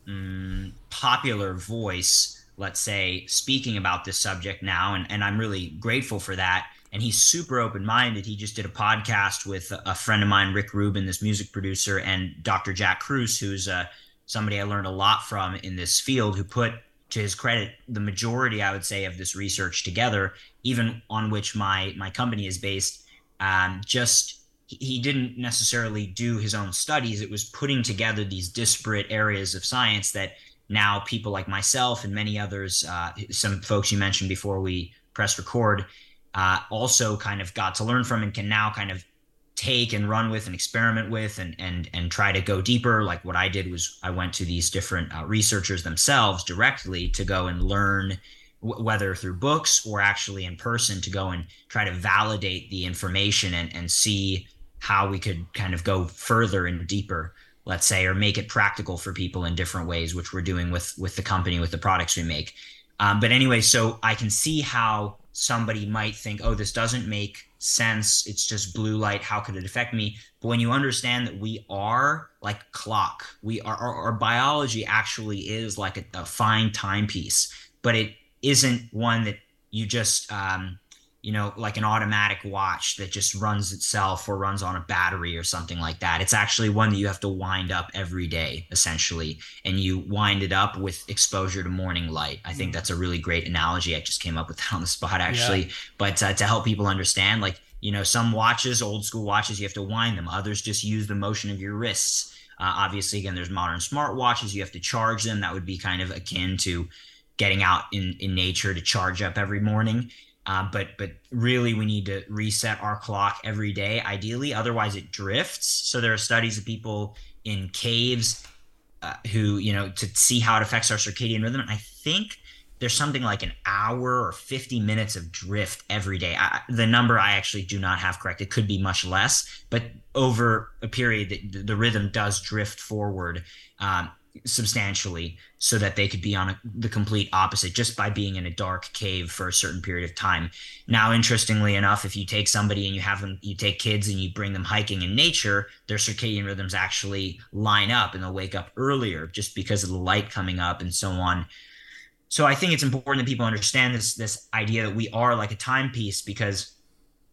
um, popular voice, let's say, speaking about this subject now. And, and I'm really grateful for that. And he's super open minded. He just did a podcast with a friend of mine, Rick Rubin, this music producer, and Dr. Jack Kruse, who's uh, somebody I learned a lot from in this field, who put to his credit, the majority, I would say, of this research together, even on which my my company is based, um, just he didn't necessarily do his own studies. It was putting together these disparate areas of science that now people like myself and many others, uh, some folks you mentioned before we press record, uh, also kind of got to learn from and can now kind of take and run with and experiment with and and and try to go deeper. Like what i did was i went to these different uh, researchers themselves directly to go and learn whether through books or actually in person, to go and try to validate the information and, and see how we could kind of go further and deeper let's say or make it practical for people in different ways which we're doing with with the company with the products we make. Um, but anyway so i can see how somebody might think oh this doesn't make sense. It's just blue light. How could it affect me? But when you understand that we are like clock we are our, our biology actually is like a, a fine timepiece but it isn't one that you just um, you know, like an automatic watch that just runs itself or runs on a battery or something like that. It's actually one that you have to wind up every day, essentially. And you wind it up with exposure to morning light. I think mm. that's a really great analogy. I just came up with that (laughs) on the spot, actually. Yeah. But uh, to help people understand, like, you know, some watches, old school watches, you have to wind them, others just use the motion of your wrists. Uh, obviously, again, there's modern smart watches. You have to charge them. That would be kind of akin to getting out in, in nature to charge up every morning. Uh, but but really, we need to reset our clock every day, ideally. Otherwise, it drifts. So there are studies of people in caves uh, who you know to see how it affects our circadian rhythm. And I think there's something like an hour or 50 minutes of drift every day. I, the number I actually do not have correct. It could be much less, but over a period, the, the rhythm does drift forward. Um, substantially so that they could be on a, the complete opposite just by being in a dark cave for a certain period of time. Now, interestingly enough, if you take somebody and you have them, you take kids and you bring them hiking in nature, their circadian rhythms actually line up and they'll wake up earlier just because of the light coming up and so on. So I think it's important that people understand this this idea that we are like a timepiece because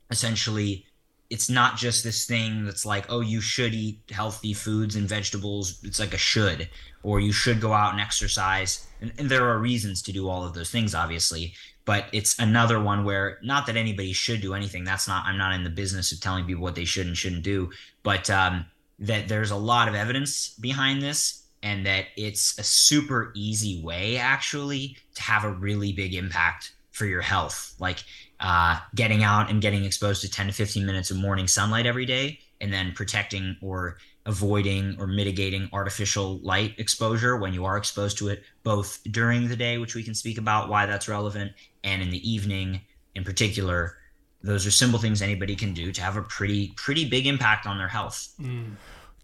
essentially it's not just this thing that's like, oh, you should eat healthy foods and vegetables. It's like a should, or you should go out and exercise. And, and, there are reasons to do all of those things, obviously. But it's another one where not that anybody should do anything. That's not, I'm not in the business of telling people what they should and shouldn't do, but um, that there's a lot of evidence behind this and that it's a super easy way actually to have a really big impact for your health. Like uh, getting out and getting exposed to 10 to 15 minutes of morning sunlight every day, and then protecting or avoiding or mitigating artificial light exposure when you are exposed to it, both during the day, which we can speak about why that's relevant, and in the evening in particular. Those are simple things anybody can do to have a pretty pretty big impact on their health. Mm.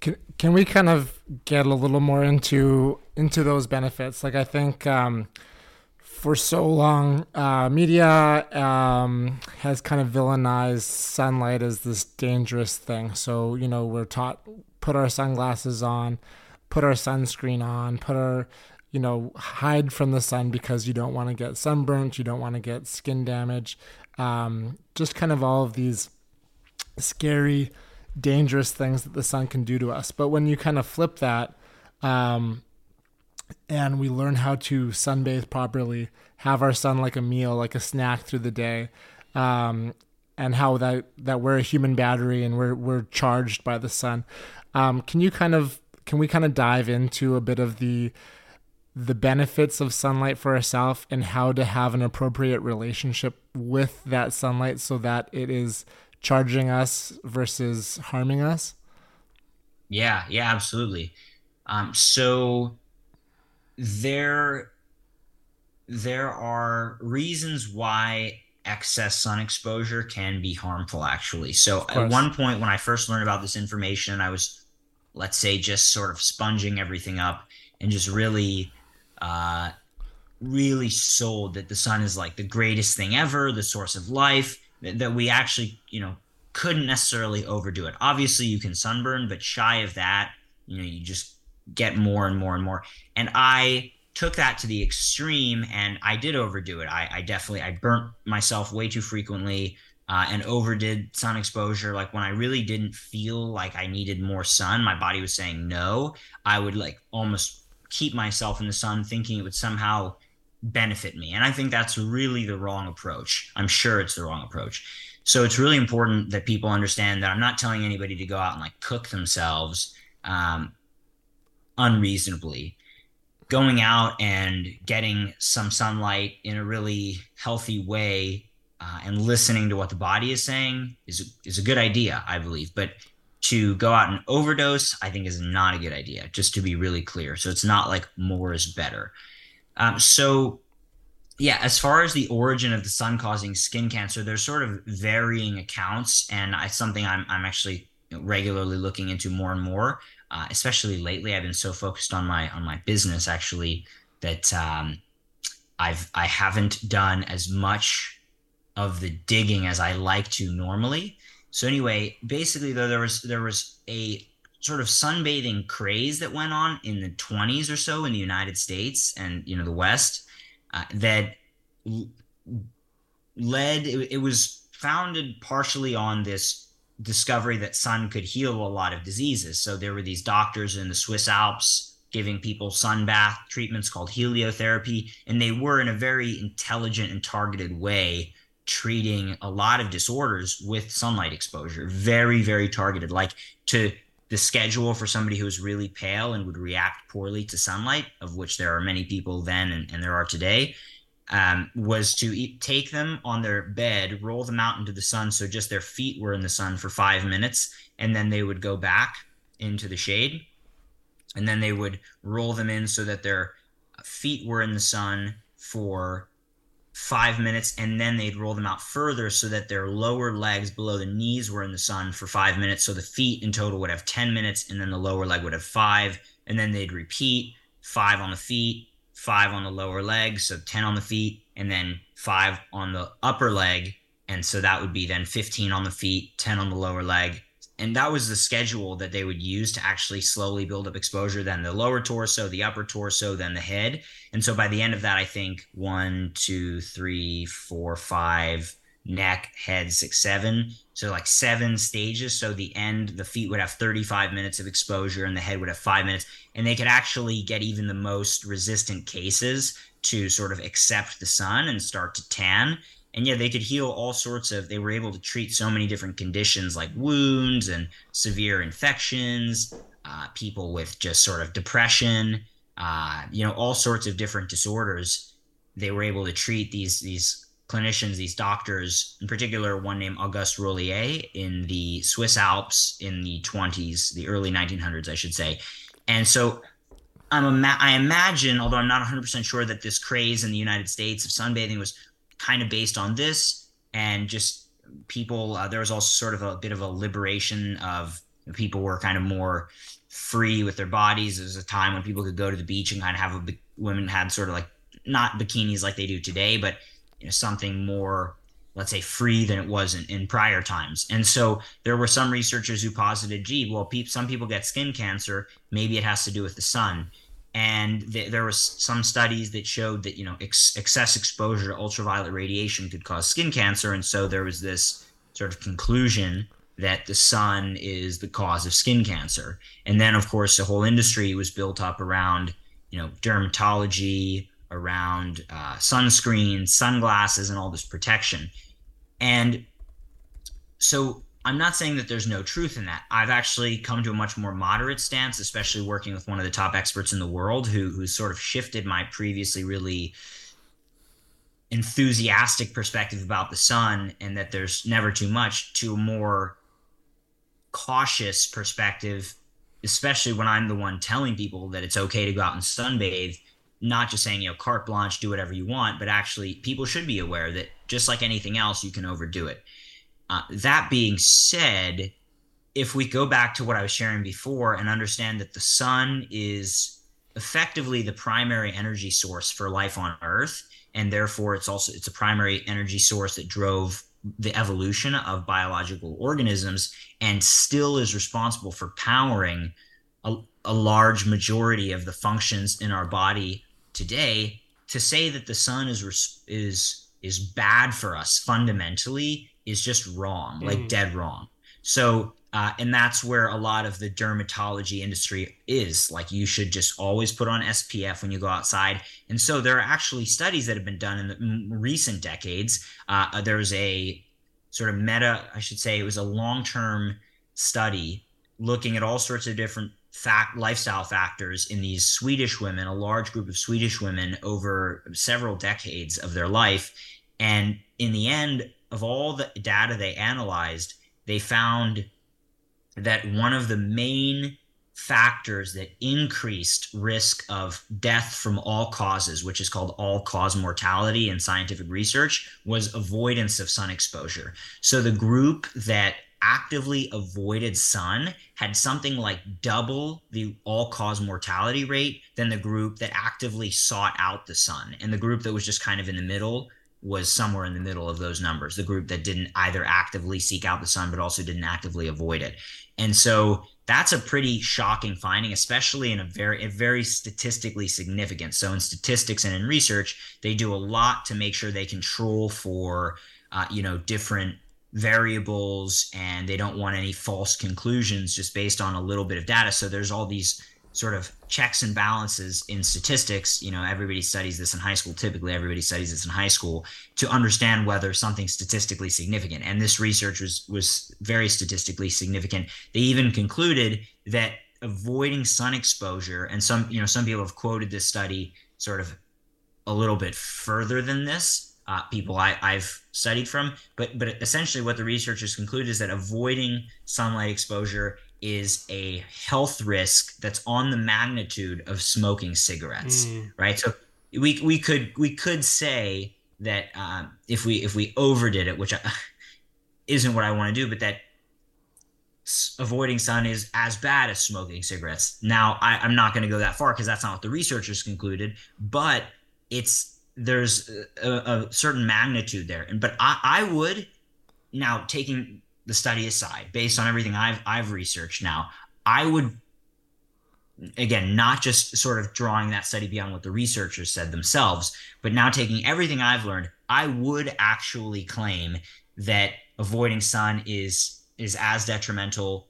Can, can we kind of get a little more into into those benefits? Like I think um, for so long, uh, media um, has kind of villainized sunlight as this dangerous thing. So, you know, we're taught put our sunglasses on, put our sunscreen on, put our, you know, hide from the sun because you don't want to get sunburnt, you don't want to get skin damage. Um, just kind of all of these scary, dangerous things that the sun can do to us. But when you kind of flip that, um, and we learn how to sunbathe properly, have our sun like a meal, like a snack through the day, um, and how that that we're a human battery and we're we're charged by the sun. Um, can you kind of can we kind of dive into a bit of the the benefits of sunlight for ourselves and how to have an appropriate relationship with that sunlight so that it is charging us versus harming us? Yeah, yeah, absolutely. Um, so there there are reasons why excess sun exposure can be harmful actually. So at one point when i first learned about this information i was let's say just sort of sponging everything up and just really uh really sold that the sun is like the greatest thing ever the source of life that we actually you know couldn't necessarily overdo it. Obviously you can sunburn but shy of that you know you just get more and more and more. And I took that to the extreme and I did overdo it. I, I definitely I burnt myself way too frequently uh, and overdid sun exposure. Like when I really didn't feel like I needed more sun, my body was saying no. I would like almost keep myself in the sun, thinking it would somehow benefit me. And I think that's really the wrong approach. I'm sure it's the wrong approach. So it's really important that people understand that I'm not telling anybody to go out and like cook themselves. Um, unreasonably. Going out and getting some sunlight in a really healthy way uh, and listening to what the body is saying is is a good idea, I believe. But to go out and overdose, I think is not a good idea. Just to be really clear, so it's not like more is better. Um, so yeah, as far as the origin of the sun causing skin cancer, there's sort of varying accounts, and it's something I'm I'm actually regularly looking into more and more. Uh, especially lately, I've been so focused on my on my business actually that um, I've I haven't done as much of the digging as I like to normally. So anyway, basically though there was there was a sort of sunbathing craze that went on in the 20s or so in the United States and you know the West uh, that led it, it was founded partially on this discovery that sun could heal a lot of diseases. So there were these doctors in the Swiss Alps giving people sun bath treatments called heliotherapy, and they were in a very intelligent and targeted way treating a lot of disorders with sunlight exposure. Very, very targeted. Like to the schedule for somebody who was really pale and would react poorly to sunlight, of which there are many people then and, and there are today, um, was to eat, take them on their bed, roll them out into the sun so just their feet were in the sun for five minutes, and then they would go back into the shade. And then they would roll them in so that their feet were in the sun for five minutes and then they'd roll them out further so that their lower legs below the knees were in the sun for five minutes. So the feet in total would have 10 minutes and then the lower leg would have five. And then they'd repeat five on the feet, five on the lower leg. So 10 on the feet and then five on the upper leg. And so that would be then 15 on the feet, 10 on the lower leg, and that was the schedule that they would use to actually slowly build up exposure then the lower torso the upper torso then the head and so by the end of that i think one two three four five neck head six seven so like seven stages so the end the feet would have 35 minutes of exposure and the head would have five minutes and they could actually get even the most resistant cases to sort of accept the sun and start to tan and yeah, they could heal all sorts of. They were able to treat so many different conditions like wounds and severe infections, uh, people with just sort of depression, uh, you know, all sorts of different disorders. They were able to treat these these clinicians, these doctors, in particular, one named Auguste Rollier in the Swiss Alps in the 20s, the early 1900s, I should say. And so I'm ima- I imagine, although I'm not 100% sure that this craze in the United States of sunbathing was kind of based on this and just people uh, there was also sort of a bit of a liberation of people were kind of more free with their bodies there was a time when people could go to the beach and kind of have a women had sort of like not bikinis like they do today but you know something more let's say free than it was in, in prior times. And so there were some researchers who posited gee well pe- some people get skin cancer. Maybe it has to do with the sun. And th- there was some studies that showed that you know ex- excess exposure to ultraviolet radiation could cause skin cancer. And so there was this sort of conclusion that the sun is the cause of skin cancer. And then of course the whole industry was built up around you know dermatology around uh, sunscreen sunglasses and all this protection and so I'm not saying that there's no truth in that. I've actually come to a much more moderate stance, especially working with one of the top experts in the world who who sort of shifted my previously really enthusiastic perspective about the sun and that there's never too much to a more cautious perspective, especially when I'm the one telling people that it's okay to go out and sunbathe, not just saying, you know, carte blanche, do whatever you want, but actually people should be aware that just like anything else, you can overdo it. Uh, that being said, if we go back to what I was sharing before and understand that the sun is effectively the primary energy source for life on Earth, and therefore it's also it's a primary energy source that drove the evolution of biological organisms and still is responsible for powering a, a large majority of the functions in our body today to say that the sun is is is bad for us fundamentally is just wrong, like mm. dead wrong. So, uh, and that's where a lot of the dermatology industry is. Like, you should just always put on SPF when you go outside. And so, there are actually studies that have been done in the recent decades. Uh, there's a sort of meta, I should say, it was a long term study looking at all sorts of different fact lifestyle factors in these Swedish women, a large group of Swedish women over several decades of their life. And in the end, of all the data they analyzed, they found that one of the main factors that increased risk of death from all causes, which is called all cause mortality in scientific research, was avoidance of sun exposure. So the group that actively avoided sun had something like double the all cause mortality rate than the group that actively sought out the sun. And the group that was just kind of in the middle was somewhere in the middle of those numbers, the group that didn't either actively seek out the sun, but also didn't actively avoid it. And so that's a pretty shocking finding, especially in a very, a very statistically significant. So in statistics and in research, they do a lot to make sure they control for, uh, you know, different variables and they don't want any false conclusions just based on a little bit of data. So there's all these sort of checks and balances in statistics. You know, everybody studies this in high school. Typically, everybody studies this in high school to understand whether something's statistically significant. And this research was was very statistically significant. They even concluded that avoiding sun exposure, and some you know some people have quoted this study sort of a little bit further than this. Uh, people I, I've studied from, but but essentially what the researchers conclude is that avoiding sunlight exposure is a health risk that's on the magnitude of smoking cigarettes, mm. right? So we we could we could say that um, if we if we overdid it, which I, (laughs) isn't what I want to do, but that avoiding sun is as bad as smoking cigarettes. Now I, am not going to go that far because that's not what the researchers concluded, but it's there's a, a certain magnitude there, and but I, I would now taking the study aside, based on everything I've I've researched now, I would again not just sort of drawing that study beyond what the researchers said themselves, but now taking everything I've learned, I would actually claim that avoiding sun is is as detrimental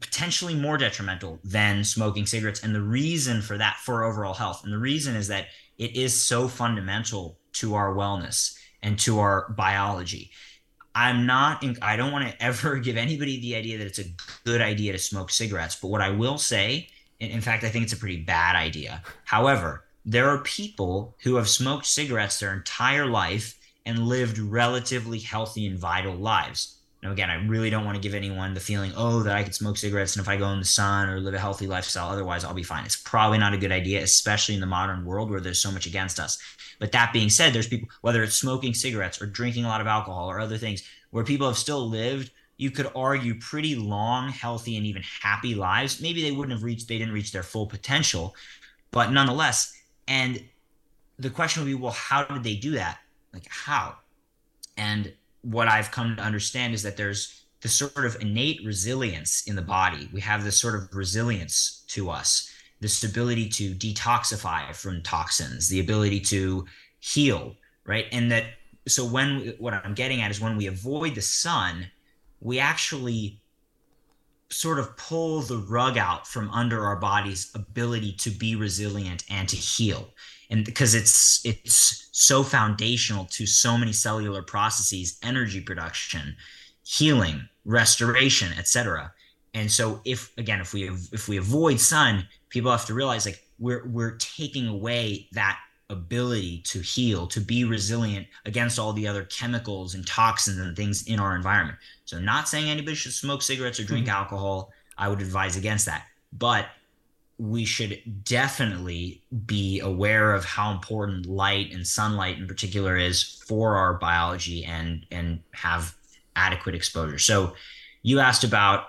potentially more detrimental than smoking cigarettes. And the reason for that for overall health and the reason is that it is so fundamental to our wellness and to our biology I'm not, I don't want to ever (laughs) give anybody the idea that it's a good idea to smoke cigarettes. But what I will say, in fact, I think it's a pretty bad idea. However, there are people who have smoked cigarettes their entire life and lived relatively healthy and vital lives. Again, I really don't want to give anyone the feeling, oh, that I could smoke cigarettes and if I go in the sun or live a healthy lifestyle, otherwise I'll be fine. It's probably not a good idea, especially in the modern world where there's so much against us. But that being said, there's people, whether it's smoking cigarettes or drinking a lot of alcohol or other things, where people have still lived, you could argue pretty long, healthy, and even happy lives. Maybe they wouldn't have reached, they didn't reach their full potential, but nonetheless. And the question would be, well, how did they do that? Like, how? And what I've come to understand is that there's this sort of innate resilience in the body. We have this sort of resilience to us this ability to detoxify from toxins, the ability to heal, right? And that so when what I'm getting at is when we avoid the sun, we actually sort of pull the rug out from under our body's ability to be resilient and to heal and because it's it's so foundational to so many cellular processes energy production healing restoration etc and so if again if we if we avoid sun people have to realize like we're we're taking away that ability to heal, to be resilient against all the other chemicals and toxins and things in our environment. So, not saying anybody should smoke cigarettes or drink mm-hmm. alcohol. I would advise against that. But we should definitely be aware of how important light and sunlight in particular is for our biology and and have adequate exposure. So, you asked about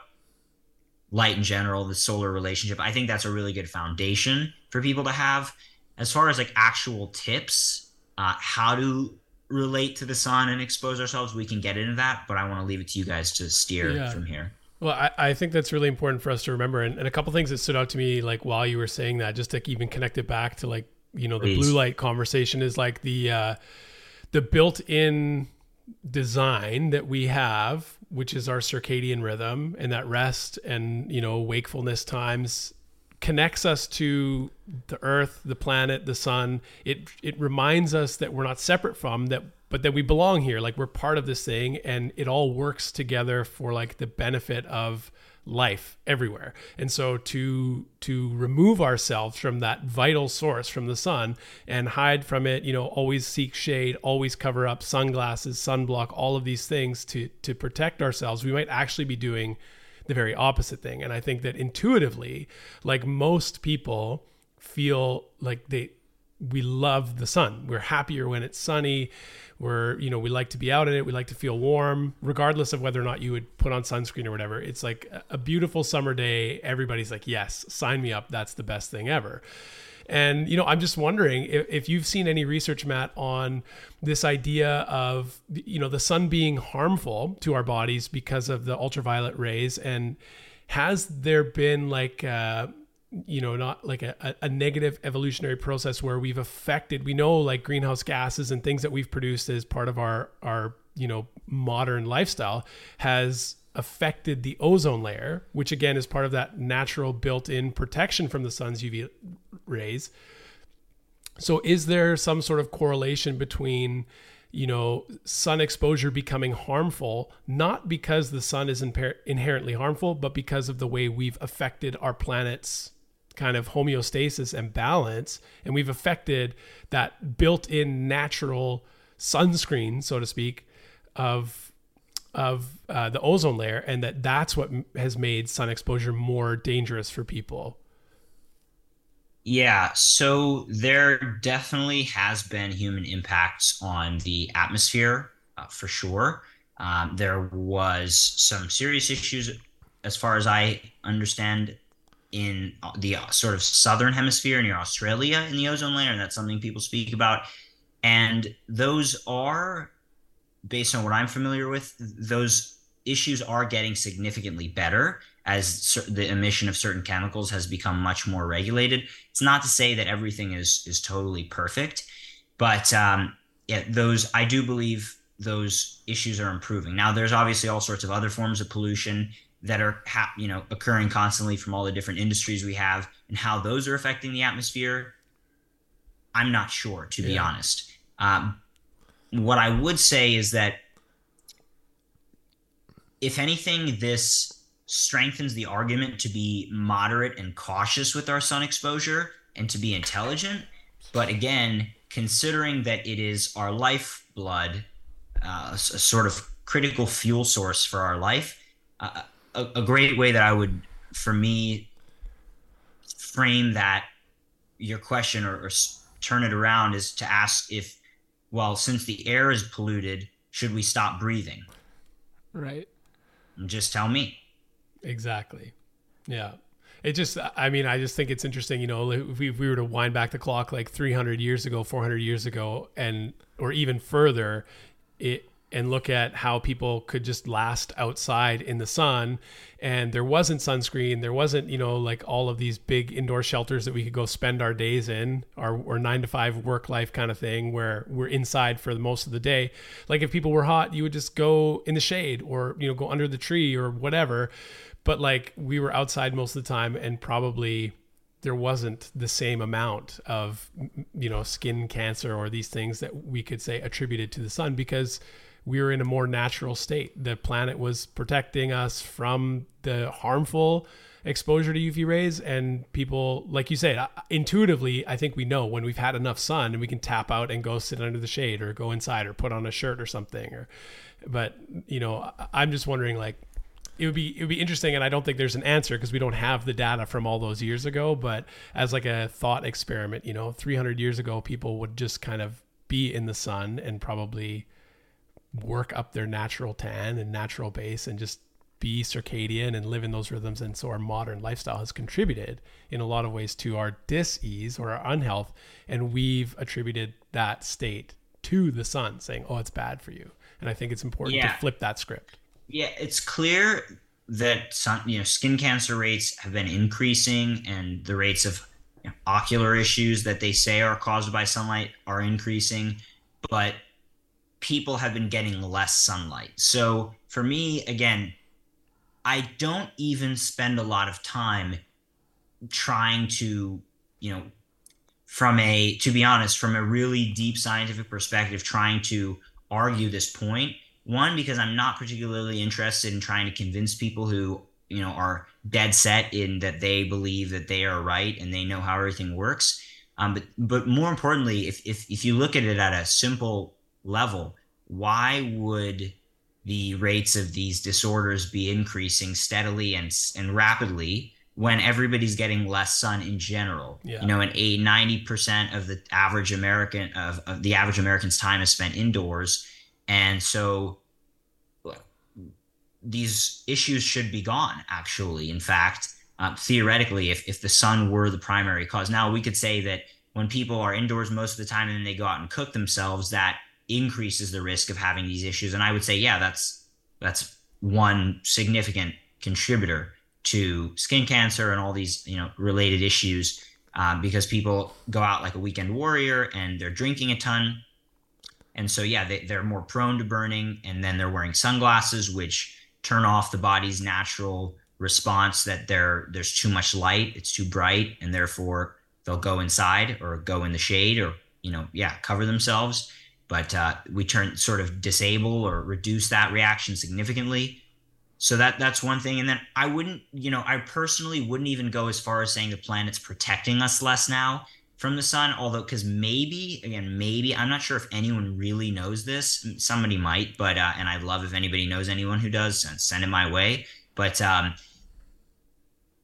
light in general, the solar relationship. I think that's a really good foundation for people to have. As far as like actual tips, uh, how to relate to the sun and expose ourselves, we can get into that, but I want to leave it to you guys to steer yeah. from here. Well, I, I, think that's really important for us to remember. And, and, a couple things that stood out to me, like while you were saying that, just to even connect it back to like, you know, the Please. blue light conversation is like the, uh, the built in design that we have which is our circadian rhythm and that rest and you know wakefulness times connects us to the earth the planet the sun it it reminds us that we're not separate from that but that we belong here like we're part of this thing and it all works together for like the benefit of life everywhere. And so to to remove ourselves from that vital source from the sun and hide from it, you know, always seek shade, always cover up sunglasses, sunblock, all of these things to to protect ourselves, we might actually be doing the very opposite thing. And I think that intuitively, like most people feel like they we love the sun. We're happier when it's sunny. We're, you know, we like to be out in it. We like to feel warm, regardless of whether or not you would put on sunscreen or whatever. It's like a beautiful summer day. Everybody's like, yes, sign me up. That's the best thing ever. And, you know, I'm just wondering if, if you've seen any research, Matt, on this idea of, you know, the sun being harmful to our bodies because of the ultraviolet rays. And has there been like, uh, you know, not like a, a negative evolutionary process where we've affected, we know like greenhouse gases and things that we've produced as part of our, our, you know, modern lifestyle has affected the ozone layer, which again is part of that natural built in protection from the sun's UV rays. So, is there some sort of correlation between, you know, sun exposure becoming harmful, not because the sun is inherently harmful, but because of the way we've affected our planet's kind of homeostasis and balance, and we've affected that built in natural sunscreen, so to speak, of of uh, the ozone layer, and that that's what has made sun exposure more dangerous for people. Yeah, so there definitely has been human impacts on the atmosphere uh, for sure. Um, there was some serious issues, as far as I understand, in the uh, sort of southern hemisphere near Australia in the ozone layer, and that's something people speak about. And those are based on what I'm familiar with, those issues are getting significantly better as the emission of certain chemicals has become much more regulated. It's not to say that everything is is totally perfect, but um, yeah, those I do believe those issues are improving. Now, there's obviously all sorts of other forms of pollution that are ha- you know occurring constantly from all the different industries we have, and how those are affecting the atmosphere. I'm not sure, to yeah. be honest. Um, what I would say is that if anything, this strengthens the argument to be moderate and cautious with our sun exposure and to be intelligent. But again, considering that it is our lifeblood, uh, a, sort of critical fuel source for our life, uh, a, a great way that I would, for me, frame that your question or, or turn it around is to ask if well, since the air is polluted, should we stop breathing? Right. Just tell me. Exactly. Yeah. It just, I mean, I just think it's interesting, you know, if we, if we were to wind back the clock like 300 years ago, 400 years ago, and, or even further, it, and look at how people could just last outside in the sun. And there wasn't sunscreen. There wasn't you know like all of these big indoor shelters that we could go spend our days in our, our nine to five work life kind of thing where we're inside for the most of the day. Like if people were hot you would just go in the shade or you know go under the tree or whatever. But like we were outside most of the time and probably there wasn't the same amount of you know skin cancer or these things that we could say attributed to the sun because we were in a more natural state. The planet was protecting us from the harmful exposure to UV rays. And people like you said intuitively I think we know when we've had enough sun and we can tap out and go sit under the shade or go inside or put on a shirt or something or but you know I'm just wondering like it would be it would be interesting. And I don't think there's an answer because we don't have the data from all those years ago. But as like a thought experiment you know 300 years ago people would just kind of be in the sun and probably work up their natural tan and natural base and just be circadian and live in those rhythms. And so our modern lifestyle has contributed in a lot of ways to our dis-ease or our unhealth. And we've attributed that state to the sun saying, oh, it's bad for you. And I think it's important yeah. to flip that script. Yeah, it's clear that sun, you know, skin cancer rates have been increasing and the rates of you know, ocular issues that they say are caused by sunlight are increasing. But people have been getting less sunlight. So for me, again, I don't even spend a lot of time trying to, you know, from a, to be honest, from a really deep scientific perspective, trying to argue this point. One, because I'm not particularly interested in trying to convince people who, you know, are dead set in that they believe that they are right and they know how everything works. Um, but but more importantly, if, if if you look at it at a simple level, why would the rates of these disorders be increasing steadily and and rapidly when everybody's getting less sun in general. Yeah. You know, and a 90% of the average American of, of the average American's time is spent indoors. And so these issues should be gone actually. In fact, uh, theoretically, if, if the sun were the primary cause. Now we could say that when people are indoors most of the time and then they go out and cook themselves, that increases the risk of having these issues. And I would say, yeah, that's that's one significant contributor to skin cancer and all these you know related issues um, because people go out like a weekend warrior and they're drinking a ton and so yeah they, they're more prone to burning and then they're wearing sunglasses which turn off the body's natural response that there there's too much light it's too bright and therefore they'll go inside or go in the shade or you know yeah cover themselves but uh, we turn sort of disable or reduce that reaction significantly so that that's one thing. And then I wouldn't, you know, I personally wouldn't even go as far as saying the planet's protecting us less now from the sun, although because maybe again, maybe I'm not sure if anyone really knows this. Somebody might, but uh, and I'd love if anybody knows anyone who does, send it my way. But um,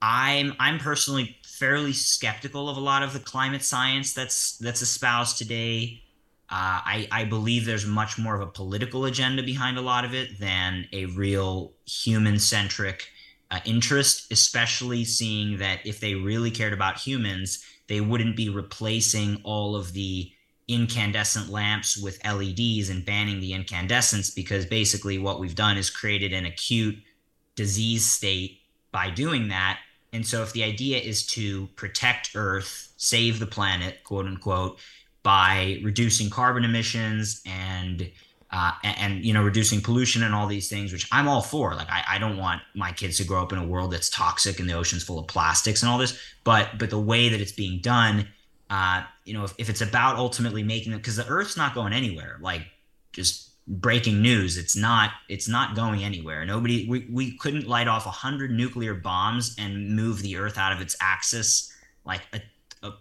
I'm I'm personally fairly skeptical of a lot of the climate science that's that's espoused today. Uh, I, I believe there's much more of a political agenda behind a lot of it than a real human centric uh, interest, especially seeing that if they really cared about humans, they wouldn't be replacing all of the incandescent lamps with LEDs and banning the incandescents because basically what we've done is created an acute disease state by doing that. And so if the idea is to protect Earth, save the planet, quote unquote, by reducing carbon emissions and uh, and, you know reducing pollution and all these things which i'm all for. Like I, I don't want my kids to grow up in a world that's toxic and the ocean's full of plastics and all this but but the way that it's being done uh, you know if, if it's about ultimately making it because the earth's not going anywhere. Like just breaking news it's not it's not going anywhere. Nobody we, we couldn't light off 100 nuclear bombs and move the earth out of its axis like a, a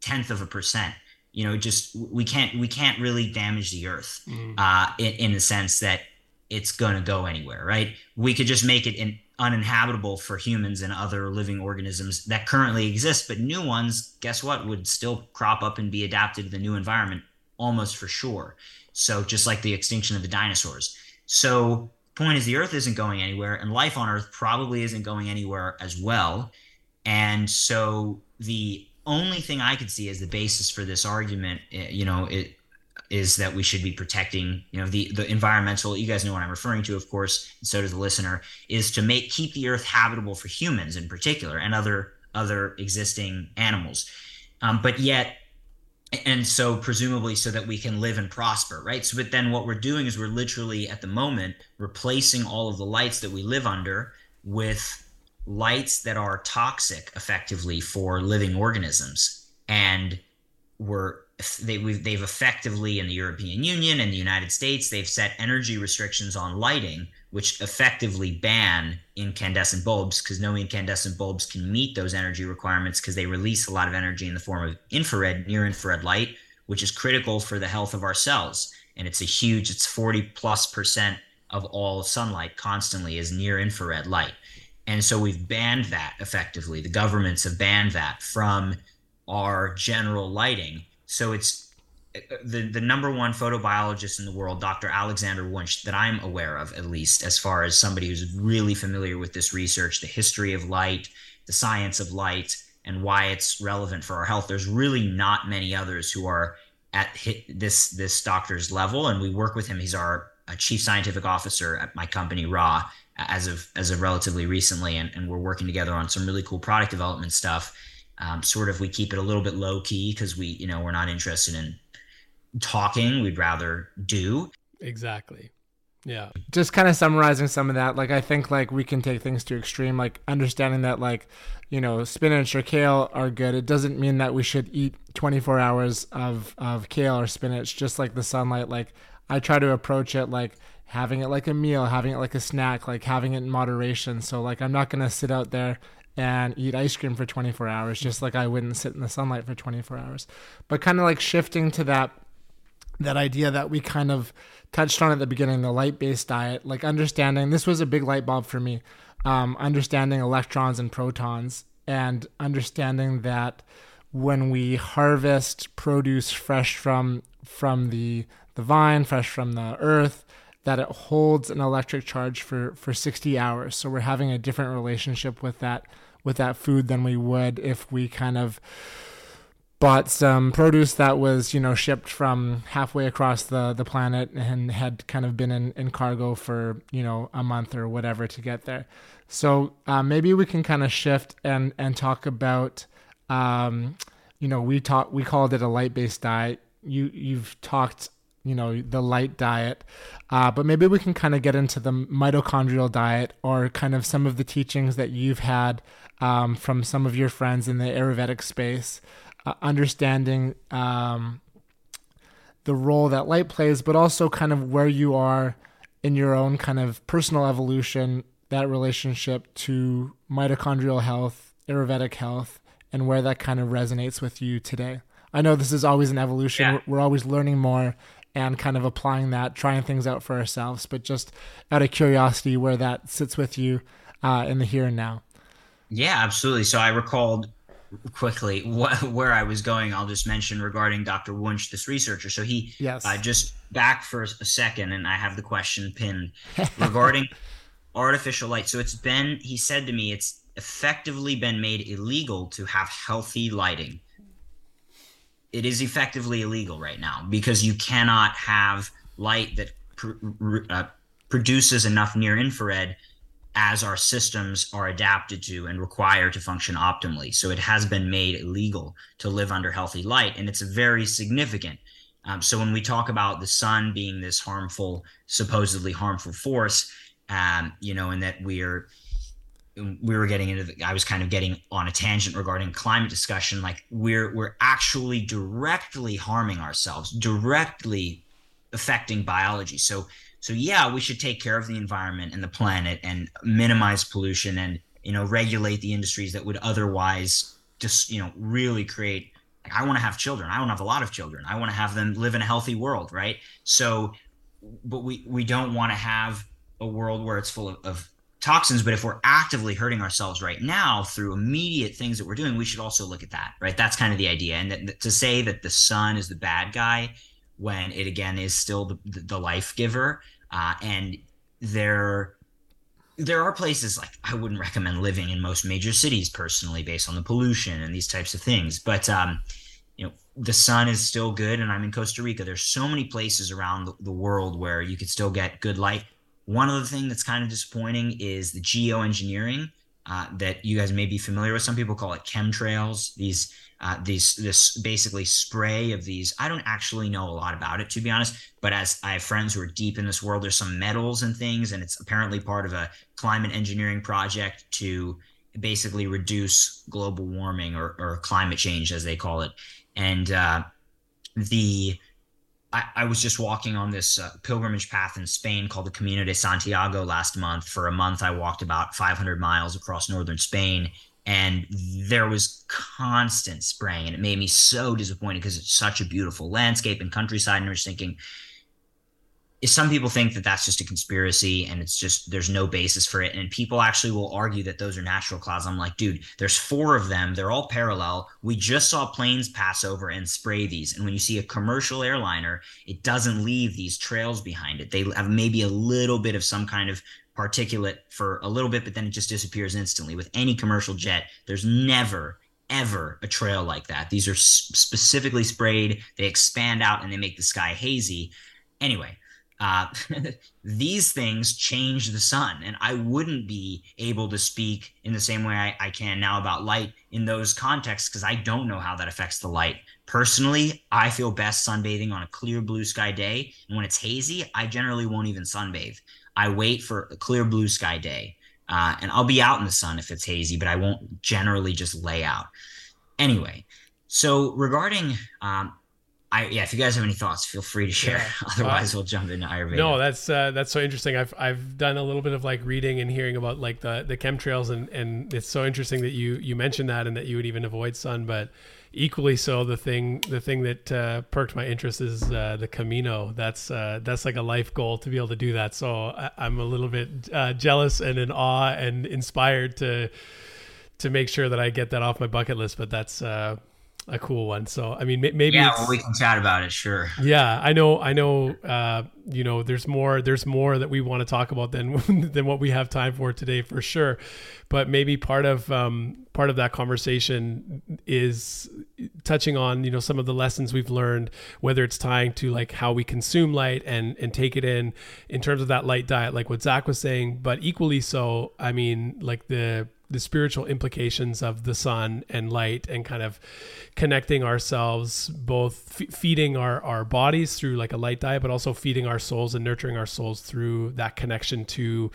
tenth of a percent you know just we can't we can't really damage the earth mm. uh, in, in the sense that it's going to go anywhere right? We could just make it in, uninhabitable for humans and other living organisms that currently exist but new ones guess what would still crop up and be adapted to the new environment almost for sure. So just like the extinction of the dinosaurs. So point is the earth isn't going anywhere and life on earth probably isn't going anywhere as well. And so the only thing I could see as the basis for this argument, eh, you know, it is that we should be protecting, you know, the the environmental. You guys know what I'm referring to, of course. And so does the listener. Is to make keep the Earth habitable for humans in particular and other other existing animals, um, but yet. And so, presumably, so that we can live and prosper, right? So, but then what we're doing is we're literally at the moment replacing all of the lights that we live under with lights that are toxic effectively for living organisms and were they, they've effectively in the European Union and the United States they've set energy restrictions on lighting which effectively ban incandescent bulbs because no incandescent bulbs can meet those energy requirements because they release a lot of energy in the form of infrared near infrared light which is critical for the health of our cells. And it's a huge it's 40 plus percent of all sunlight constantly is near infrared light and so we've banned that effectively. The governments have banned that from our general lighting. So it's the, the number one photobiologist in the world, Dr. Alexander Wunsch, that I'm aware of, at least as far as somebody who's really familiar with this research, the history of light, the science of light, and why it's relevant for our health. There's really not many others who are at this this doctor's level, and we work with him. He's our uh, chief scientific officer at my company, Ra, as of as of relatively recently, and, and we're working together on some really cool product development stuff. Um, sort of, we keep it a little bit low key because we, you know, we're not interested in talking. We'd rather do. Exactly. Yeah. Just kind of summarizing some of that, like I think like we can take things to extreme, like understanding that like, you know, spinach or kale are good. It doesn't mean that we should eat 24 hours of of kale or spinach just like the sunlight. Like I try to approach it like having it like a meal, having it like a snack, like having it in moderation. So like I'm not gonna sit out there and eat ice cream for 24 hours, just like I wouldn't sit in the sunlight for 24 hours. But kind of like shifting to that that idea that we kind of touched on at the beginning, the light based diet, like understanding this was a big light bulb for me, um, understanding electrons and protons, and understanding that when we harvest produce fresh from from the the vine, fresh from the earth, that it holds an electric charge for for 60 hours. So we're having a different relationship with that with that food than we would if we kind of bought some produce that was you know shipped from halfway across the the planet and had kind of been in, in cargo for you know a month or whatever to get there so uh, maybe we can kind of shift and and talk about um, you know we talk we called it a light based diet you you've talked you know the light diet uh, but maybe we can kind of get into the mitochondrial diet or kind of some of the teachings that you've had um, from some of your friends in the ayurvedic space uh, understanding um, the role that light plays, but also kind of where you are in your own kind of personal evolution, that relationship to mitochondrial health, Ayurvedic health, and where that kind of resonates with you today. I know this is always an evolution. Yeah. We're always learning more and kind of applying that, trying things out for ourselves, but just out of curiosity, where that sits with you uh, in the here and now. Yeah, absolutely. So I recalled quickly (laughs) what, where I was going, I'll just mention regarding Dr. Wunsch, this researcher. So he, yes. Uh, just back for a second, and I have the question pinned (laughs) regarding artificial light. So it's been, he said to me, it's effectively been made illegal to have healthy lighting. It is effectively illegal right now because you cannot have light that pr- uh, produces enough near infrared as our systems are adapted to and required to function optimally. So it has been made illegal to live under healthy light, and it's very significant. Um, so when we talk about the sun being this harmful, supposedly harmful force, um, you know, and that we are we were getting into the, I was kind of getting on a tangent regarding climate discussion like we're we're actually directly harming ourselves directly affecting biology so so yeah, we should take care of the environment and the planet and minimize pollution and you know regulate the industries that would otherwise just you know really create. Like, I want to have children. I want to have a lot of children. I want to have them live in a healthy world, right? So, but we we don't want to have a world where it's full of, of toxins but if we're actively hurting ourselves right now through immediate things that we're doing we should also look at that right that's kind of the idea and that, to say that the sun is the bad guy when it again is still the, the life giver uh, and there there are places like I wouldn't recommend living in most major cities personally, based on the pollution and these types of things. But um, you know, the sun is still good, and I'm in Costa Rica. There's so many places around the, the world where you could still get good light. One other thing that's kind of disappointing is the geoengineering uh, that you guys may be familiar with. Some people call it chemtrails. These uh, these this basically spray of these. I don't actually know a lot about it to be honest, but as I have friends who are deep in this world, there's some metals and things, and it's apparently part of a climate engineering project to basically reduce global warming or, or climate change as they call it. And uh, the I, I, was just walking on this uh, pilgrimage path in Spain called the Camino de Santiago last month. For a month, I walked about 500 miles across northern Spain, and there was constant spraying and it made me so disappointed because it's such a beautiful landscape and countryside and i was thinking some people think that that's just a conspiracy and it's just there's no basis for it. And people actually will argue that those are natural clouds. I'm like dude there's four of them. They're all parallel. We just saw planes pass over and spray these. And when you see a commercial airliner it doesn't leave these trails behind it. They have maybe a little bit of some kind of particulate for a little bit, but then it just disappears instantly. With any commercial jet, there's never, ever a trail like that. These are specifically sprayed, they expand out and they make the sky hazy. Anyway, uh, (laughs) these things change the sun, and I wouldn't be able to speak in the same way I, I can now about light in those contexts because I don't know how that affects the light. Personally, I feel best sunbathing on a clear blue sky day, and when it's hazy, I generally won't even sunbathe. I wait for a clear blue sky day. Uh, and I'll be out in the sun if it's hazy, but I won't generally just lay out. Anyway, so regarding, um, I yeah, if you guys have any thoughts, feel free to share. Yeah. (laughs) Otherwise, uh, we'll jump into Ayurveda. No, that's uh, that's so interesting. I've I've done a little bit of like reading and hearing about like the the chemtrails, and and it's so interesting that you you mentioned that and that you would even avoid sun, but equally so the thing the thing that uh, perked my interest is uh, the Camino. That's uh, that's like a life goal to be able to do that. So I, am a little bit uh, jealous and in awe and inspired to to make sure that I get that off my bucket list. But that's uh, a cool one. So I mean, maybe yeah, well, we can chat about it. Sure. Yeah, I know. I know. Uh, you know, there's more. There's more that we want to talk about than (laughs) than what we have time for today, for sure. But maybe part of um, part of that conversation is touching on you know some of the lessons we've learned, whether it's tying to like how we consume light and and take it in in terms of that light diet, like what Zach was saying. But equally so, I mean, like the the spiritual implications of the sun and light and kind of connecting ourselves both f- feeding our, our bodies through like a light diet but also feeding our souls and nurturing our souls through that connection to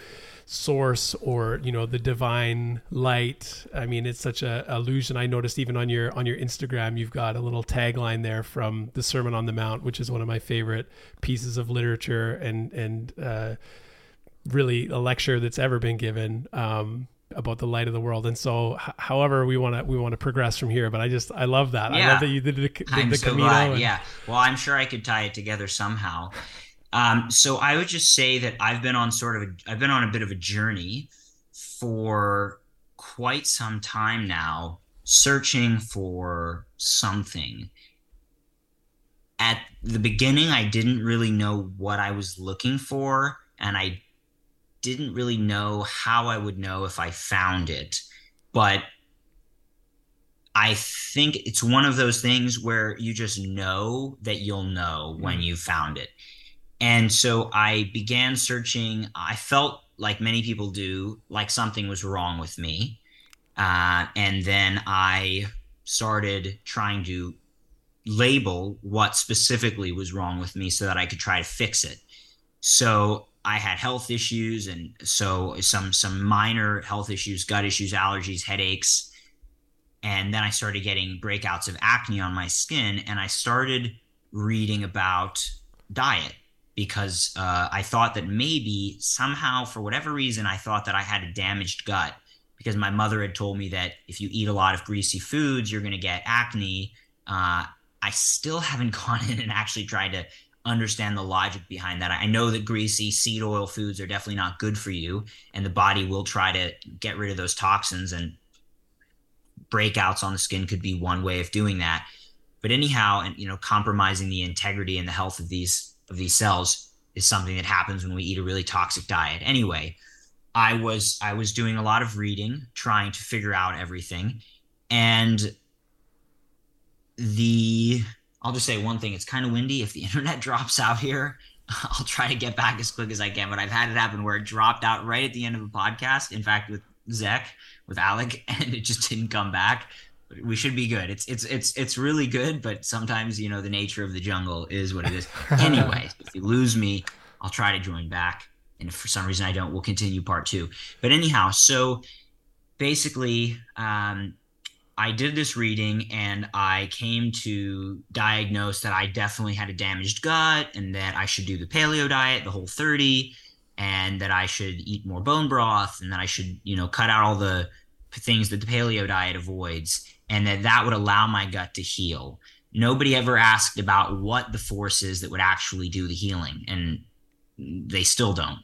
source or you know the divine light. I mean it's such a illusion. I noticed even on your on your instagram you've got a little tagline there from the sermon on the mount which is one of my favorite pieces of literature and and uh, really a lecture that's ever been given. Um, about the light of the world. And so, h- however, we want to we want to progress from here. But I just I love that. Yeah. I love that you did the, the, I'm the so Camino. Glad. And... Yeah. Well, I'm sure I could tie it together somehow. Um, so I would just say that I've been on sort of a, I've been on a bit of a journey for quite some time now, searching for something. At the beginning, I didn't really know what I was looking for, and I didn't really know how I would know if I found it, but I think it's one of those things where you just know that you'll know when mm. you found it. And so I began searching. I felt like many people do, like something was wrong with me. Uh, and then I started trying to label what specifically was wrong with me so that I could try to fix it. So I had health issues, and so some some minor health issues, gut issues, allergies, headaches, and then I started getting breakouts of acne on my skin, and I started reading about diet because uh, I thought that maybe somehow, for whatever reason, I thought that I had a damaged gut because my mother had told me that if you eat a lot of greasy foods, you're going to get acne. Uh, I still (laughs) haven't gone in and actually tried to understand the logic behind that. I know that greasy seed oil foods are definitely not good for you, and the body will try to get rid of those toxins, and breakouts on the skin could be one way of doing that. But anyhow, and you know, compromising the integrity and the health of these of these cells is something that happens when we eat a really toxic diet. Anyway, I was I was doing a lot of reading, trying to figure out everything, and the I'll just say one thing. It's kind of windy. If the (laughs) internet drops out here, (laughs) I'll try to get back as quick as I can. But I've had it happen where it dropped out right at the end of a podcast. In fact, with Zach, with Alec, (laughs) and it just didn't come back. But we should be good. It's it's it's it's really good, but sometimes you know the nature of the jungle is what it is. anyway, if you lose me, I'll try to join back. And if for some reason I don't, we'll continue part two. But anyhow, so basically, um, I did this reading and I came to diagnose that I definitely had a damaged gut and that I should do the paleo diet, the whole 30, and that I should eat more bone broth and that I should, you know, cut out all the things that the paleo diet avoids and that that would allow my gut to heal. Nobody ever asked about what the force is that would actually do the healing and they still don't.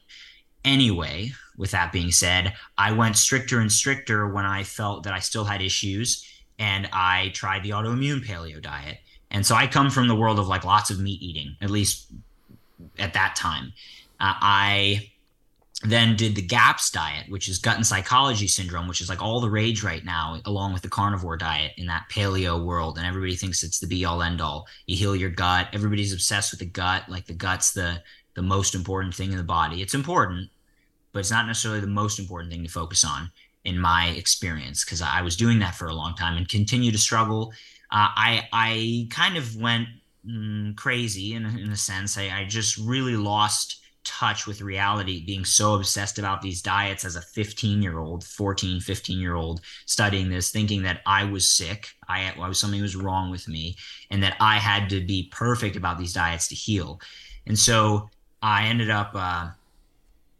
Anyway, with that being said, I went stricter and stricter when I felt that I still had issues and I tried the autoimmune paleo diet. And so I come from the world of like lots of meat eating, at least at that time. Uh, I then did the GAPS diet, which is gut and psychology syndrome, which is like all the rage right now, along with the carnivore diet in that paleo world. And everybody thinks it's the be all end all. You heal your gut. Everybody's obsessed with the gut. Like the gut's the the most important thing in the body. It's important, but it's not necessarily the most important thing to focus on in my experience because I was doing that for a long time and continue to struggle. Uh, I I kind of went mm, crazy in in a sense. I, I just really lost touch with reality, being so obsessed about these diets as a 15 year old, 14, 15 year old, studying this, thinking that I was sick, I, I was something was wrong with me, and that I had to be perfect about these diets to heal. And so I ended up, uh,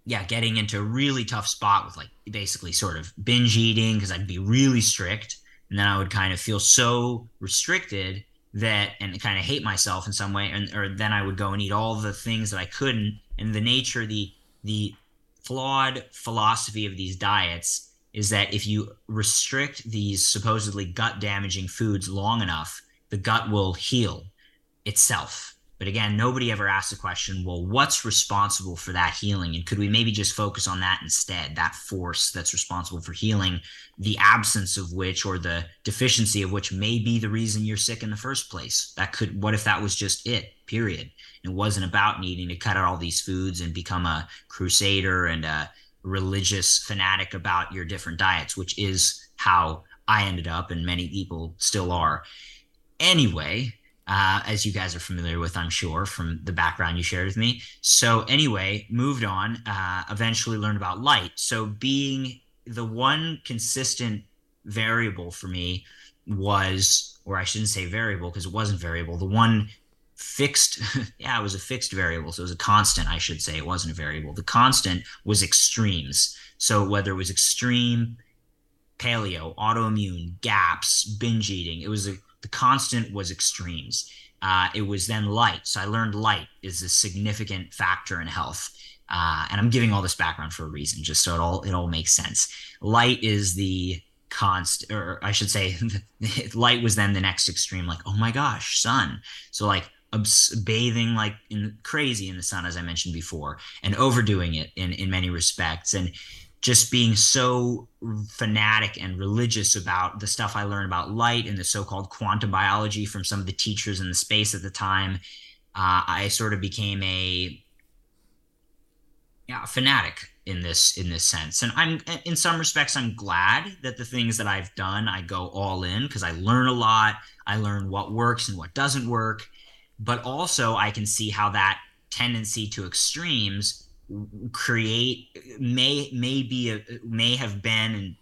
yeah, getting into a really tough spot with like basically sort of binge eating because I'd be really strict. And then I would kind of feel so restricted that and kind of hate myself in some way and or then I would go and eat all the things that I couldn't and the nature the the flawed philosophy of these diets is that if you restrict these supposedly gut damaging foods long enough the gut will heal itself but again, nobody ever asked the question, well, what's responsible for that healing? And could we maybe just focus on that instead, that force that's responsible for healing, the absence of which or the deficiency of which may be the reason you're sick in the first place? That could, what if that was just it, period? It wasn't about needing to cut out all these foods and become a crusader and a religious fanatic about your different diets, which is how I ended up and many people still are. Anyway, uh, as you guys are familiar with, I'm sure, from the background you shared with me. So, anyway, moved on, uh, eventually learned about light. So, being the one consistent variable for me was, or I shouldn't say variable because it wasn't variable, the one fixed, (laughs) yeah, it was a fixed variable. So, it was a constant, I should say. It wasn't a variable. The constant was extremes. So, whether it was extreme, paleo, autoimmune, gaps, binge eating, it was a the constant was extremes. Uh, it was then light. So I learned light is a significant factor in health. Uh, and I'm giving all this background for a reason, just so it all it all makes sense. Light is the const, or I should say, (laughs) light was then the next extreme. Like, oh my gosh, sun. So like bathing like in crazy in the sun, as I mentioned before, and overdoing it in in many respects. And just being so fanatic and religious about the stuff I learned about light and the so-called quantum biology from some of the teachers in the space at the time, uh, I sort of became a yeah, fanatic in this in this sense. And I'm in some respects I'm glad that the things that I've done I go all in because I learn a lot. I learn what works and what doesn't work, but also I can see how that tendency to extremes create may may be a, may have been and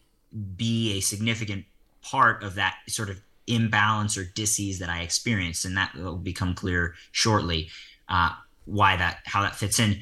be a significant part of that sort of imbalance or disease that I experienced, and that will become clear shortly uh, why that how that fits in.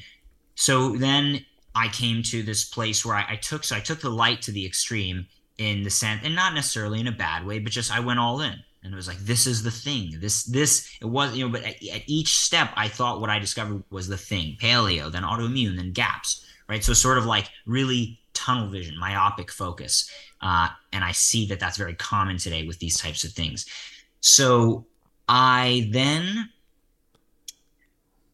So then I came to this place where I, I took so I took the light to the extreme in the sense, and not necessarily in a bad way, but just I went all in and it was like this is the thing. This this it was you know but at, at, each step i thought what i discovered was the thing. Paleo then autoimmune then gaps right? So sort of like really tunnel vision myopic focus. Uh, and i see that that's very common today with these types of things. So i then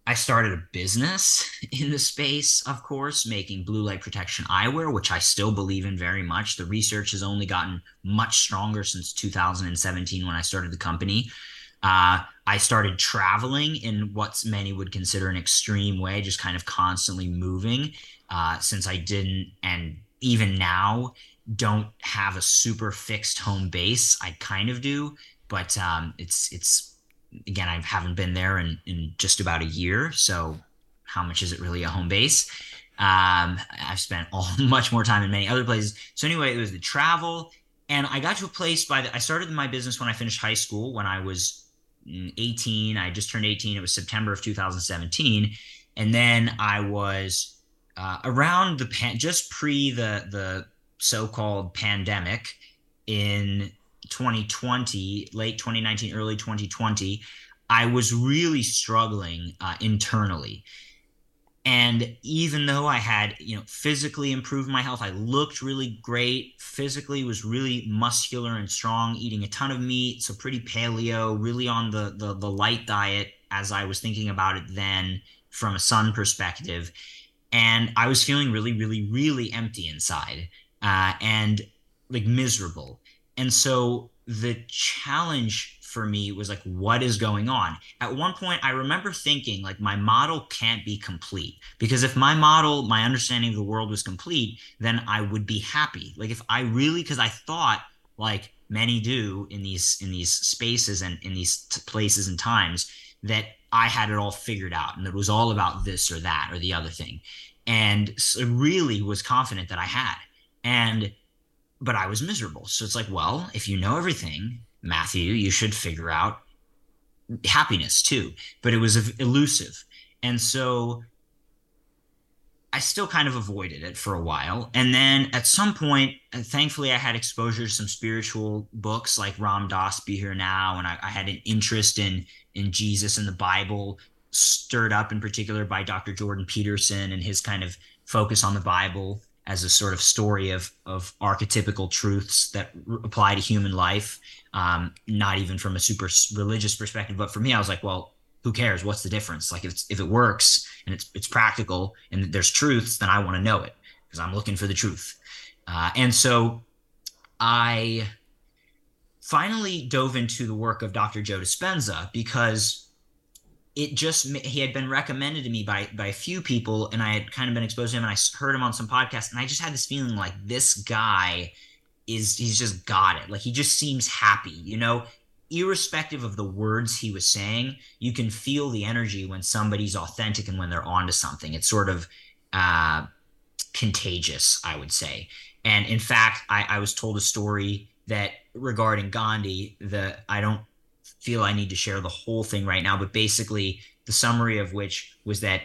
I started a business (laughs) in the space, of course, making blue light protection eyewear, which I still believe in very much. The research has only gotten much stronger since 2017 when I started the company. Uh, I started traveling in what many would consider an extreme way, just kind of constantly moving, uh, since I didn't, and even now, don't have a super fixed home base. I kind of do, but um, it's it's again, I haven't been there in, in just about a year. So how much is it really a home base? Um, I've spent (laughs) all much more time in many other places. So anyway, it was the travel. And I got to a place by the, I started my business when I finished high school when I was 18. I just turned 18. It was September of 2017. And then I was uh, around the pan, just pre the, the so-called pandemic in 2020, late 2019, early 2020, I was really struggling uh, internally. And even though I had, you know, physically improved my health, I looked really great. Physically was really muscular and strong, eating a ton of meat, so pretty paleo, really on the the, the light diet as I was thinking about it then from a sun perspective. And I was feeling really, really, really empty inside uh, and like miserable. And so the challenge for me was like, what is going on? At one point, I remember thinking, like, my model can't be complete because if my model, my understanding of the world was complete, then I would be happy. Like, if I really, because I thought, like many do in these in these spaces and in these t- places and times, that I had it all figured out and it was all about this or that or the other thing. And so really was confident that I had. And, but I was miserable. So it's like, well, if you know everything, Matthew, you should figure out happiness too. But it was elusive. And so I still kind of avoided it for a while. And then at some point, uh, thankfully, I had exposure to some spiritual books like Ram Dass Be Here Now. And I, I, had an interest in, in Jesus and the Bible, stirred up in particular by Dr. Jordan Peterson and his kind of focus on the Bible as a sort of story of, of archetypical truths that r- apply to human life. Um, not even from a super religious perspective, but for me, I was like, well, who cares? What's the difference? Like if if it works and it's it's practical and there's truths, then I want to know it because I'm looking for the truth. Uh, and so I finally dove into the work of Dr. Joe Dispenza because it just he had been recommended to me by by a few people and I had kind of been exposed to him and I heard him on some podcasts and I just had this feeling like this guy is he's just got it like he just seems happy you know irrespective of the words he was saying, you can feel the energy when somebody's authentic and when they're onto something. It's sort of uh, contagious, I would say. And in fact, I, I was told a story that regarding Gandhi, the I don't feel I need to share the whole thing right now, but basically the summary of which was that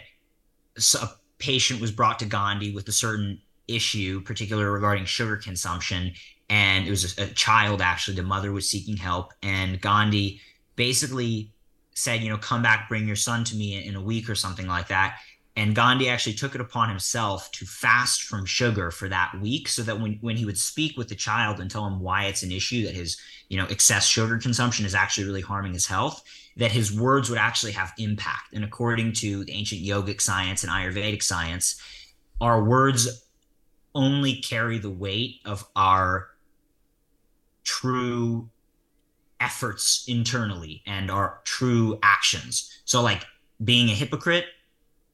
a patient was brought to Gandhi with a certain issue, particularly regarding sugar consumption, and it was a, a child actually. The mother was seeking help, and Gandhi basically said, you know, come back, bring your son to me in a week or something like that. And Gandhi actually took it upon himself to fast from sugar for that week so that when, when he would speak with the child and tell him why it's an issue that his, you know, excess sugar consumption is actually really harming his health, that his words would actually have impact. And according to the ancient yogic science and Ayurvedic science, our words only carry the weight of our true efforts internally and our true actions. So, like being a hypocrite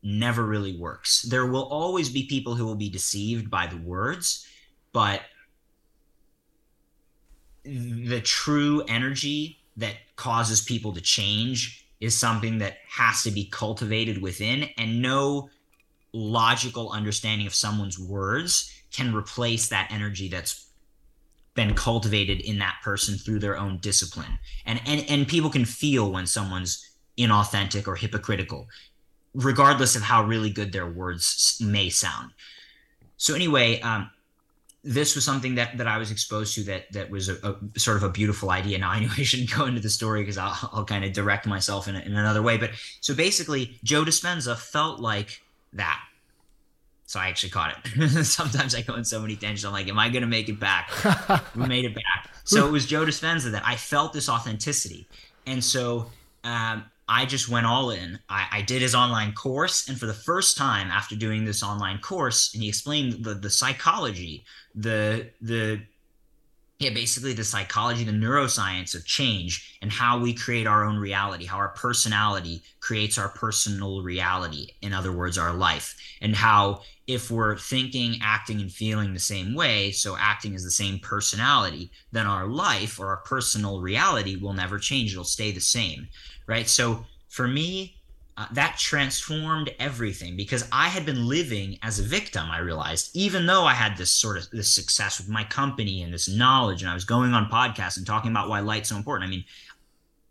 never really works. There will always be people who will be deceived by the words, but the true energy that causes people to change is something that has to be cultivated within, and no logical understanding of someone's words can replace that energy that's been cultivated in that person through their own discipline. And and and people can feel when someone's inauthentic or hypocritical, regardless of how really good their words may sound. So anyway, um, this was something that that I was exposed to that that was a, a, sort of a beautiful idea. Now I know I shouldn't go into the story because I'll, I'll kind of direct myself in, in another way. But so basically, Joe Dispenza felt like that so I actually caught it. (laughs) Sometimes I go in so many tangents. I'm like, am I going to make it back? (laughs) we made it back. So it was Joe Dispenza that I felt this authenticity. And so um, I just went all in. I, I, did his online course. And for the first time after doing this online course, and he explained the, the psychology, the, the, yeah, basically the psychology, the neuroscience of change and how we create our own reality, how our personality creates our personal reality. In other words, our life, and how if we're thinking, acting, and feeling the same way, so acting is the same personality, then our life or our personal reality will never change. It'll stay the same, right? So for me, uh, that transformed everything because I had been living as a victim. I realized, even though I had this sort of this success with my company and this knowledge, and I was going on podcasts and talking about why light's so important. I mean,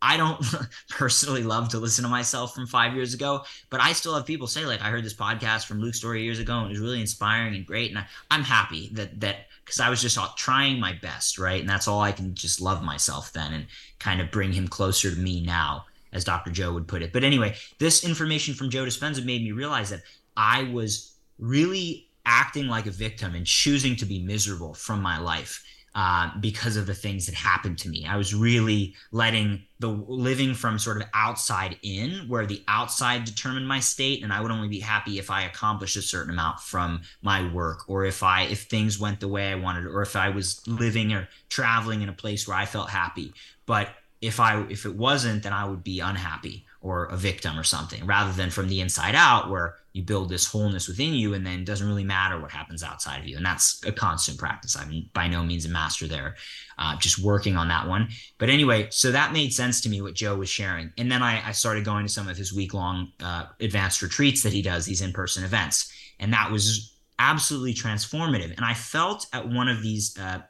I don't (laughs) personally love to listen to myself from five years ago, but I still have people say like, I heard this podcast from Luke Storey years ago, and it was really inspiring and great, and I, I'm happy that that because I was just trying my best, right, and that's all I can just love myself then and kind of bring him closer to me now as Dr. Joe would put it. But anyway, this information from Joe Dispenza made me realize that I was really acting like a victim and choosing to be miserable from my life. Uh, because of the things that happened to me. I was really letting the living from sort of outside in, where the outside determined my state, and I would only be happy if I accomplished a certain amount from my work, or if I if things went the way I wanted, or if I was living or traveling in a place where I felt happy. But if I if it wasn't, then I would be unhappy or a victim or something, rather than from the inside out, where you build this wholeness within you, and then it doesn't really matter what happens outside of you. And that's a constant practice. I'm by no means a master there, uh, just working on that one. But anyway, so that made sense to me what Joe was sharing, and then I, I started going to some of his week long uh, advanced retreats that he does, these in person events, and that was absolutely transformative. And I felt at one of these uh,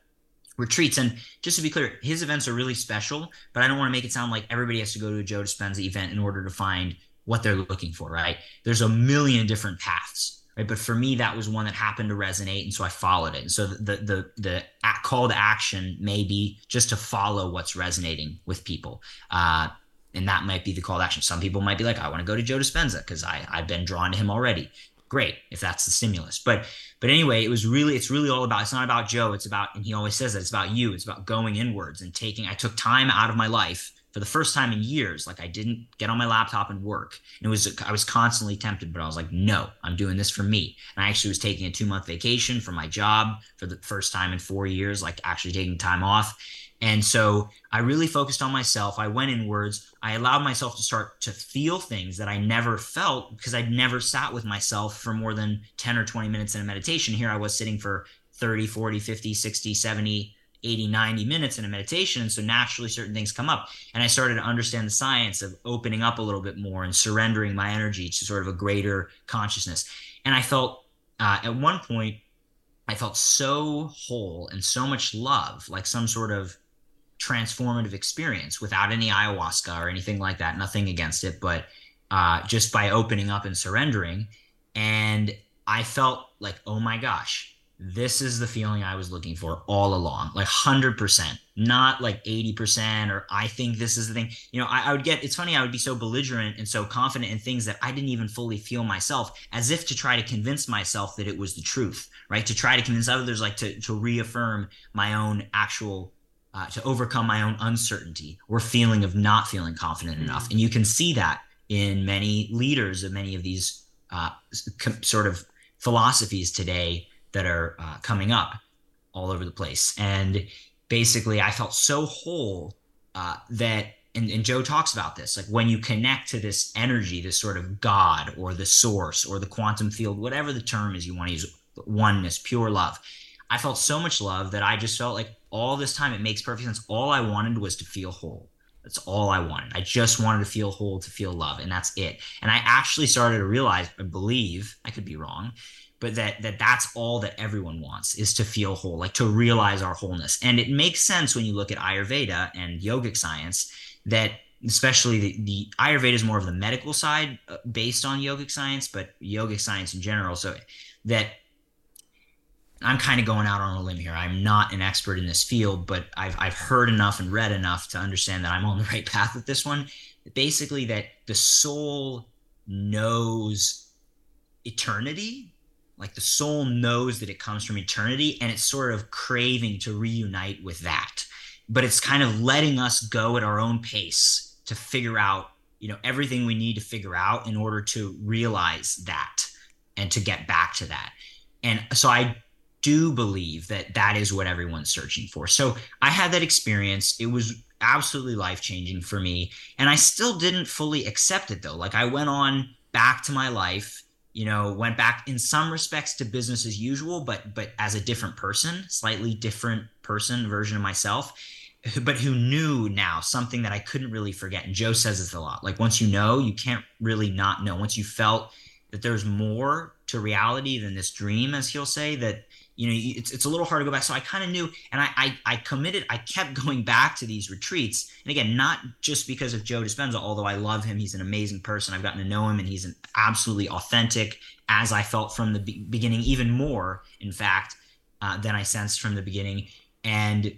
retreats. And just to be clear, his events are really special, but I don't want to make it sound like everybody has to go to a Joe Dispenza event in order to find what they're looking for, right? There's a million different paths, right? But for me, that was one that happened to resonate, and so I followed it. And so the the the, the call to action may be just to follow what's resonating with people. Uh, and that might be the call to action. Some people might be like, I want to go to Joe Dispenza because I I've been drawn to him already great if that's the stimulus. But but anyway, it was really it's really all about it's not about Joe. It's about and he always says that it's about you. It's about going inwards and taking. I took time out of my life for the first time in years. Like I didn't get on my laptop and work. And it was I was constantly tempted, but I was like, no, I'm doing this for me. And I actually was taking a two month vacation from my job for the first time in four years, like actually taking time off. And so I really focused on myself. I went inwards. I allowed myself to start to feel things that I never felt because I'd never sat with myself for more than 10 or 20 minutes in a meditation. Here I was sitting for 30, 40, 50, 60, 70, 80, 90 minutes in a meditation. And so naturally certain things come up. And I started to understand the science of opening up a little bit more and surrendering my energy to sort of a greater consciousness. And I felt uh, at one point, I felt so whole and so much love, like some sort of transformative experience without any ayahuasca or anything like that. Nothing against it, but uh, just by opening up and surrendering. And I felt like, oh my gosh, this is the feeling I was looking for all along, like 100%, not like 80%, or I think this is the thing. You know, I, I, would get, it's funny, I would be so belligerent and so confident in things that I didn't even fully feel myself, as if to try to convince myself that it was the truth, right? To try to convince others, like to, to reaffirm my own actual uh, to overcome my own uncertainty or feeling of not feeling confident mm-hmm. enough. And you can see that in many leaders of many of these uh, com- sort of philosophies today that are uh, coming up all over the place. And basically, I felt so whole uh, that, and, and Joe talks about this, like when you connect to this energy, this sort of God or the source or the quantum field, whatever the term is you want to use, oneness, pure love. I felt so much love that I just felt like all this time it makes perfect sense. All i wanted was to feel whole. That's all i wanted. I just wanted to feel whole to feel love and that's it. And i actually started to realize i believe i could be wrong but that that that's all that everyone wants is to feel whole like to realize our wholeness. And it makes sense when you look at ayurveda and yogic science that especially the, the ayurveda is more of the medical side uh, based on yogic science but yogic science in general. So that I'm kind of going out on a limb here. I'm not an expert in this field, but I've, I've heard enough and read enough to understand that I'm on the right path with this one. Basically, that the soul knows eternity. Like the soul knows that it comes from eternity and it's sort of craving to reunite with that. But it's kind of letting us go at our own pace to figure out, you know, everything we need to figure out in order to realize that and to get back to that. And so I do believe that that is what everyone's searching for. So I had that experience. It was absolutely life changing for me. And I still didn't fully accept it though. Like I went on back to my life, you know, went back in some respects to business as usual, but but as a different person, slightly different person, version of myself. But who knew now something that I couldn't really forget. And Joe says this a lot. Like once you know, you can't really not know. Once you felt that there's more to reality than this dream, as he'll say, that you know it's, it's a little hard to go back. So i kind of knew and I, I, I committed i kept going back to these retreats. And again not just because of joe dispenza although i love him he's an amazing person. I've gotten to know him and he's an absolutely authentic as i felt from the be- beginning even more in fact uh, than i sensed from the beginning. And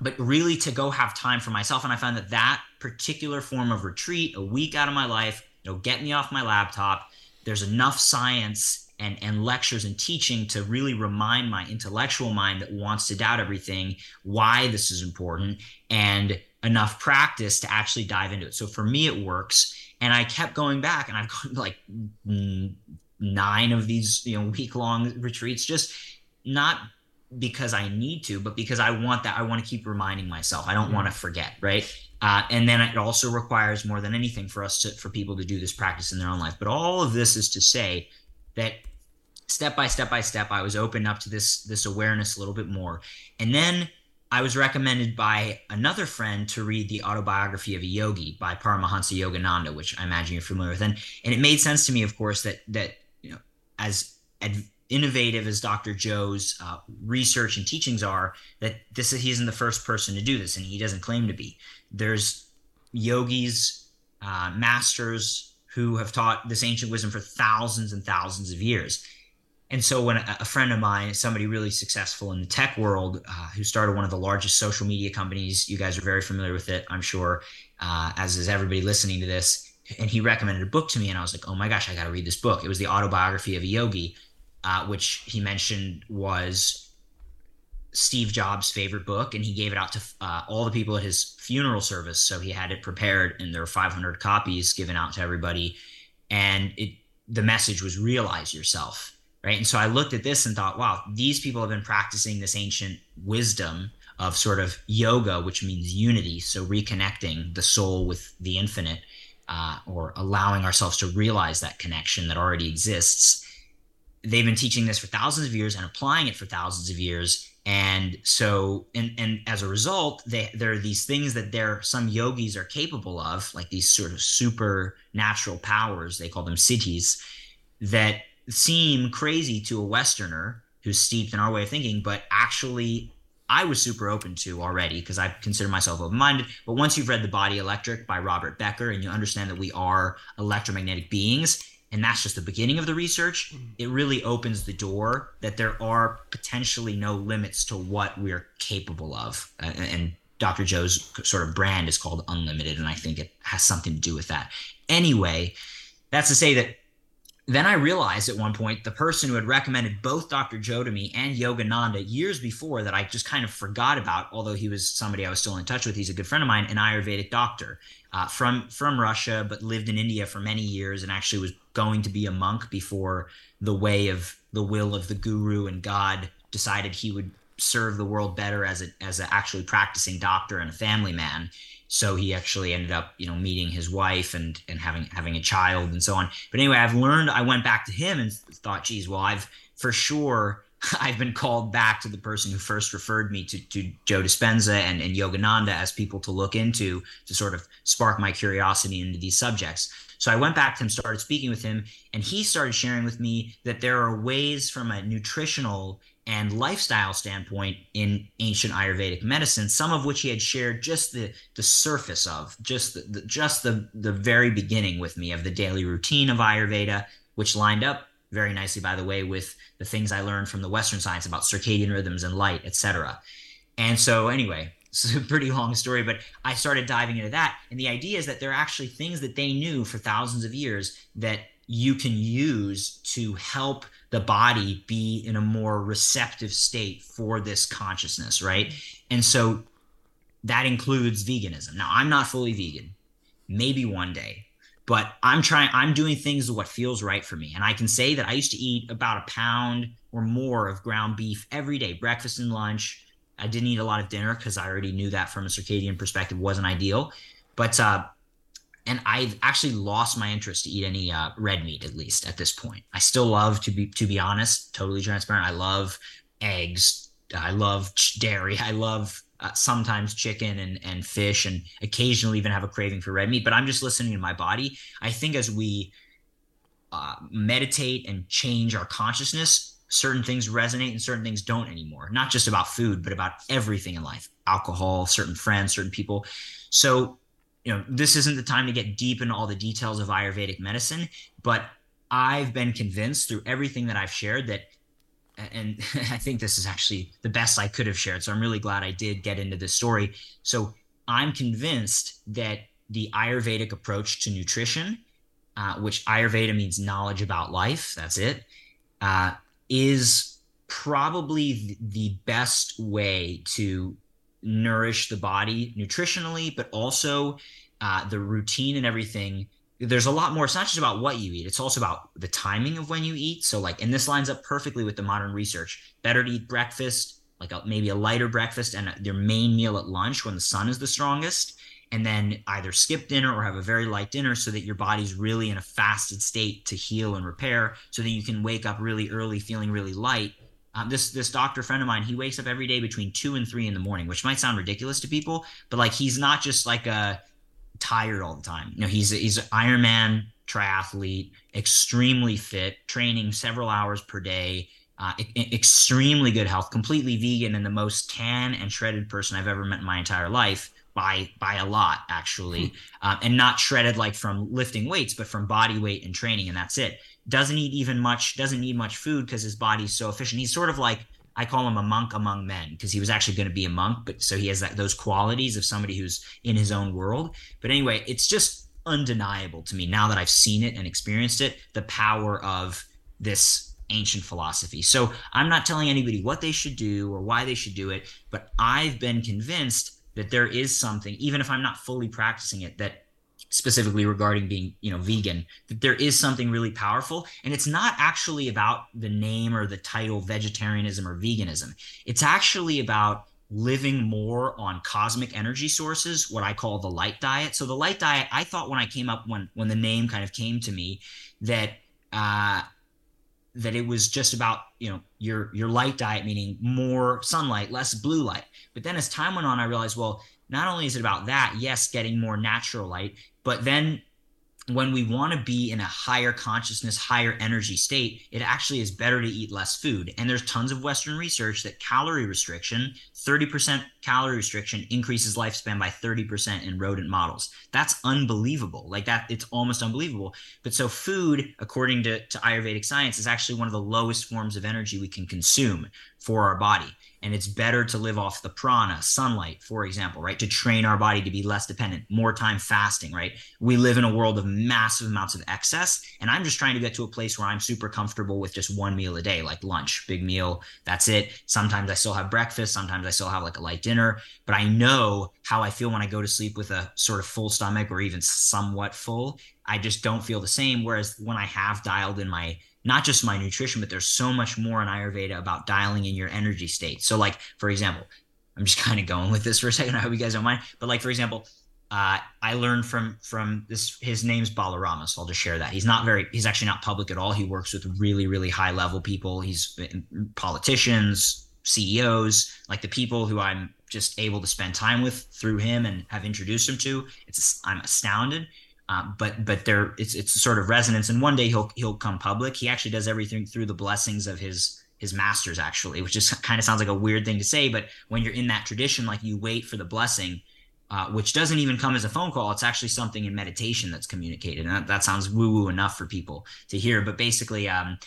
but really to go have time for myself and i found that that particular form of retreat a week out of my life you know get me off my laptop there's enough science and, and lectures and teaching to really remind my intellectual mind that wants to doubt everything why this is important and enough practice to actually dive into it. So for me, it works. And I kept going back and I've gone (laughs) like nine of these, you know, week long retreats, just not because I need to, but because I want that. I want to keep reminding myself. I don't mm-hmm. want to forget. Right. Uh, and then it also requires more than anything for us to for people to do this practice in their own life. But all of this is to say that step by step by step, I was opened up to this this awareness a little bit more, and then I was recommended by another friend to read the autobiography of a yogi by Paramahansa Yogananda, which I imagine you're familiar with, and and it made sense to me, of course, that that you know as ad- innovative as Dr. Joe's uh, research and teachings are, that this he isn't the first person to do this, and he doesn't claim to be. There's yogis, uh, masters who have taught this ancient wisdom for thousands and thousands of years. And so, when a, friend of mine, somebody really successful in the tech world, uh, who started one of the largest social media companies, you guys are very familiar with it, I'm sure, uh, as is everybody listening to this. And he recommended a book to me, and I was like, "Oh my gosh, I got to read this book." It was the autobiography of a yogi, uh, which he mentioned was Steve Jobs' favorite book, and he gave it out to uh, all the people at his funeral service. So he had it prepared, and there were 500 copies given out to everybody. And it, the message was realize yourself, right? And so I looked at this and thought, wow, these people have been practicing this ancient wisdom of sort of yoga, which means unity. So reconnecting the soul with the infinite, uh, or allowing ourselves to realize that connection that already exists they've been teaching this for thousands of years and applying it for thousands of years and so and and as a result they, there are these things that there some yogis are capable of like these sort of supernatural powers they call them siddhis that seem crazy to a westerner who's steeped in our way of thinking but actually i was super open to already because i consider myself open-minded but once you've read the body electric by robert becker and you understand that we are electromagnetic beings and that's just the beginning of the research, mm. it really opens the door that there are potentially no limits to what we're capable of. and Dr. Joe's sort of brand is called Unlimited, and I think it has something to do with that. Anyway, that's to say that then I realized at one point the person who had recommended both Dr. Joe to me and Yogananda years before that I just kind of forgot about, although he was somebody I was still in touch with. He's a good friend of mine, an Ayurvedic doctor uh, from from Russia, but lived in India for many years and actually was going to be a monk before the way of the will of the guru and God decided he would serve the world better as a as an actually practicing doctor and a family man so he actually ended up you know meeting his wife and and having having a child and so on but anyway i've learned i went back to him and thought geez well i've for sure (laughs) I've been called back to the person who first referred me to, to Joe Dispenza and, and Yogananda as people to look into to sort of spark my curiosity into these subjects. So I went back to him, started speaking with him, and he started sharing with me that there are ways from a nutritional and lifestyle standpoint in ancient Ayurvedic medicine, some of which he had shared just the the surface of, just the, the just the the very beginning with me of the daily routine of Ayurveda, which lined up very nicely, by the way, with the things I learned from the Western science about circadian rhythms and light, etc. And so, anyway, (laughs) it's a pretty long story, but I started diving into that. And the idea is that there are actually things that they knew for thousands of years that you can use to help the body be in a more receptive state for this consciousness, right? And so that includes veganism. Now, I'm not fully vegan. Maybe one day, but I'm trying, I'm doing things what feels right for me. And I can say that I used to eat about a pound or more of ground beef every day, breakfast and lunch. I didn't eat a lot of dinner because I already knew that from a circadian perspective wasn't ideal. But uh, and I've actually lost my interest to eat any uh, red meat at least at this point. I still love to be to be honest, totally transparent. I love eggs. I love dairy. (laughs) I love uh, sometimes chicken and and fish, and occasionally even have a craving for red meat. But I'm just listening to my body. I think as we uh, meditate and change our consciousness, certain things resonate and certain things don't anymore. Not just about food, but about everything in life, alcohol, certain friends, certain people. So you know, this isn't the time to get deep into all the details of Ayurvedic medicine, but I've been convinced through everything that I've shared that, and (laughs) I think this is actually the best I could have shared. So I'm really glad I did get into this story. So I'm convinced that the Ayurvedic approach to nutrition, uh, which Ayurveda means knowledge about life, that's it, uh, is probably the best way to nourish the body nutritionally, but also uh, the routine and everything. There's a lot more. It's not just about what you eat, it's also about the timing of when you eat. So, like, and this lines up perfectly with the modern research. Better to eat breakfast, like a, maybe a lighter breakfast, and your main meal at lunch when the sun is the strongest. and then either skip dinner or have a very light dinner so that your body's really in a fasted state to heal and repair so that you can wake up really early feeling really light um, this this doctor friend of mine he wakes up every day between two and three in the morning which might sound ridiculous to people but like he's not just like a tired all the time you know he's he's an ironman triathlete extremely fit training several hours per day uh, extremely good health, completely vegan, and the most tan and shredded person I've ever met in my entire life by by a lot actually, hmm. uh, and not shredded like from lifting weights, but from body weight and training, and that's it. Doesn't eat even much, doesn't need much food because his body's so efficient. He's sort of like I call him a monk among men because he was actually going to be a monk, but so he has that those qualities of somebody who's in his own world. But anyway, it's just undeniable to me now that I've seen it and experienced it, the power of this ancient philosophy. So I'm not telling anybody what they should do or why they should do it, but I've been convinced that there is something, even if I'm not fully practicing it, that specifically regarding being you know vegan that there is something really powerful. And it's not actually about the name or the title vegetarianism or veganism. It's actually about living more on cosmic energy sources what i call the light diet. So the light diet i thought when i came up when when the name kind of came to me that uh that it was just about you know your your light diet meaning more sunlight less blue light. But then as time went on i realized well not only is it about that yes getting more natural light but then when we want to be in a higher consciousness, higher energy state, it actually is better to eat less food. And there's tons of Western research that calorie restriction, 30% calorie restriction, increases lifespan by 30% in rodent models. That's unbelievable. Like that, it's almost unbelievable. But so, food, according to, to Ayurvedic science, is actually one of the lowest forms of energy we can consume for our body and it's better to live off the prana sunlight for example right? To train our body to be less dependent more time fasting right? We live in a world of massive amounts of excess. And i'm just trying to get to a place where i'm super comfortable with just one meal a day like lunch big meal that's it. Sometimes i still have breakfast sometimes i still have like a light dinner. But i know how i feel when i go to sleep with a sort of full stomach or even somewhat full. I just don't feel the same. Whereas when i have dialed in my not just my nutrition, but there's so much more in Ayurveda about dialing in your energy state. So, like, for example, I'm just (laughs) kind of going with this for a second. I hope you guys don't mind. But like, for example, uh, I learned from from this. His name's Balarama, so I'll just share that. He's not very. He's actually not public at all. He works with really, really high level people. He's politicians, CEOs, like the people who I'm just able to spend time with through him and have introduced him to. It's I'm astounded. Um, but but there it's it's sort of resonance. And one day he'll he'll come public. He actually does everything through the blessings of his his masters actually which just (laughs) kind of sounds like a weird thing to say but when you're in that tradition like you wait for the blessing uh, which doesn't even come as a phone call. It's actually something in meditation that's communicated. And that, that sounds woo woo enough for people to hear. But basically um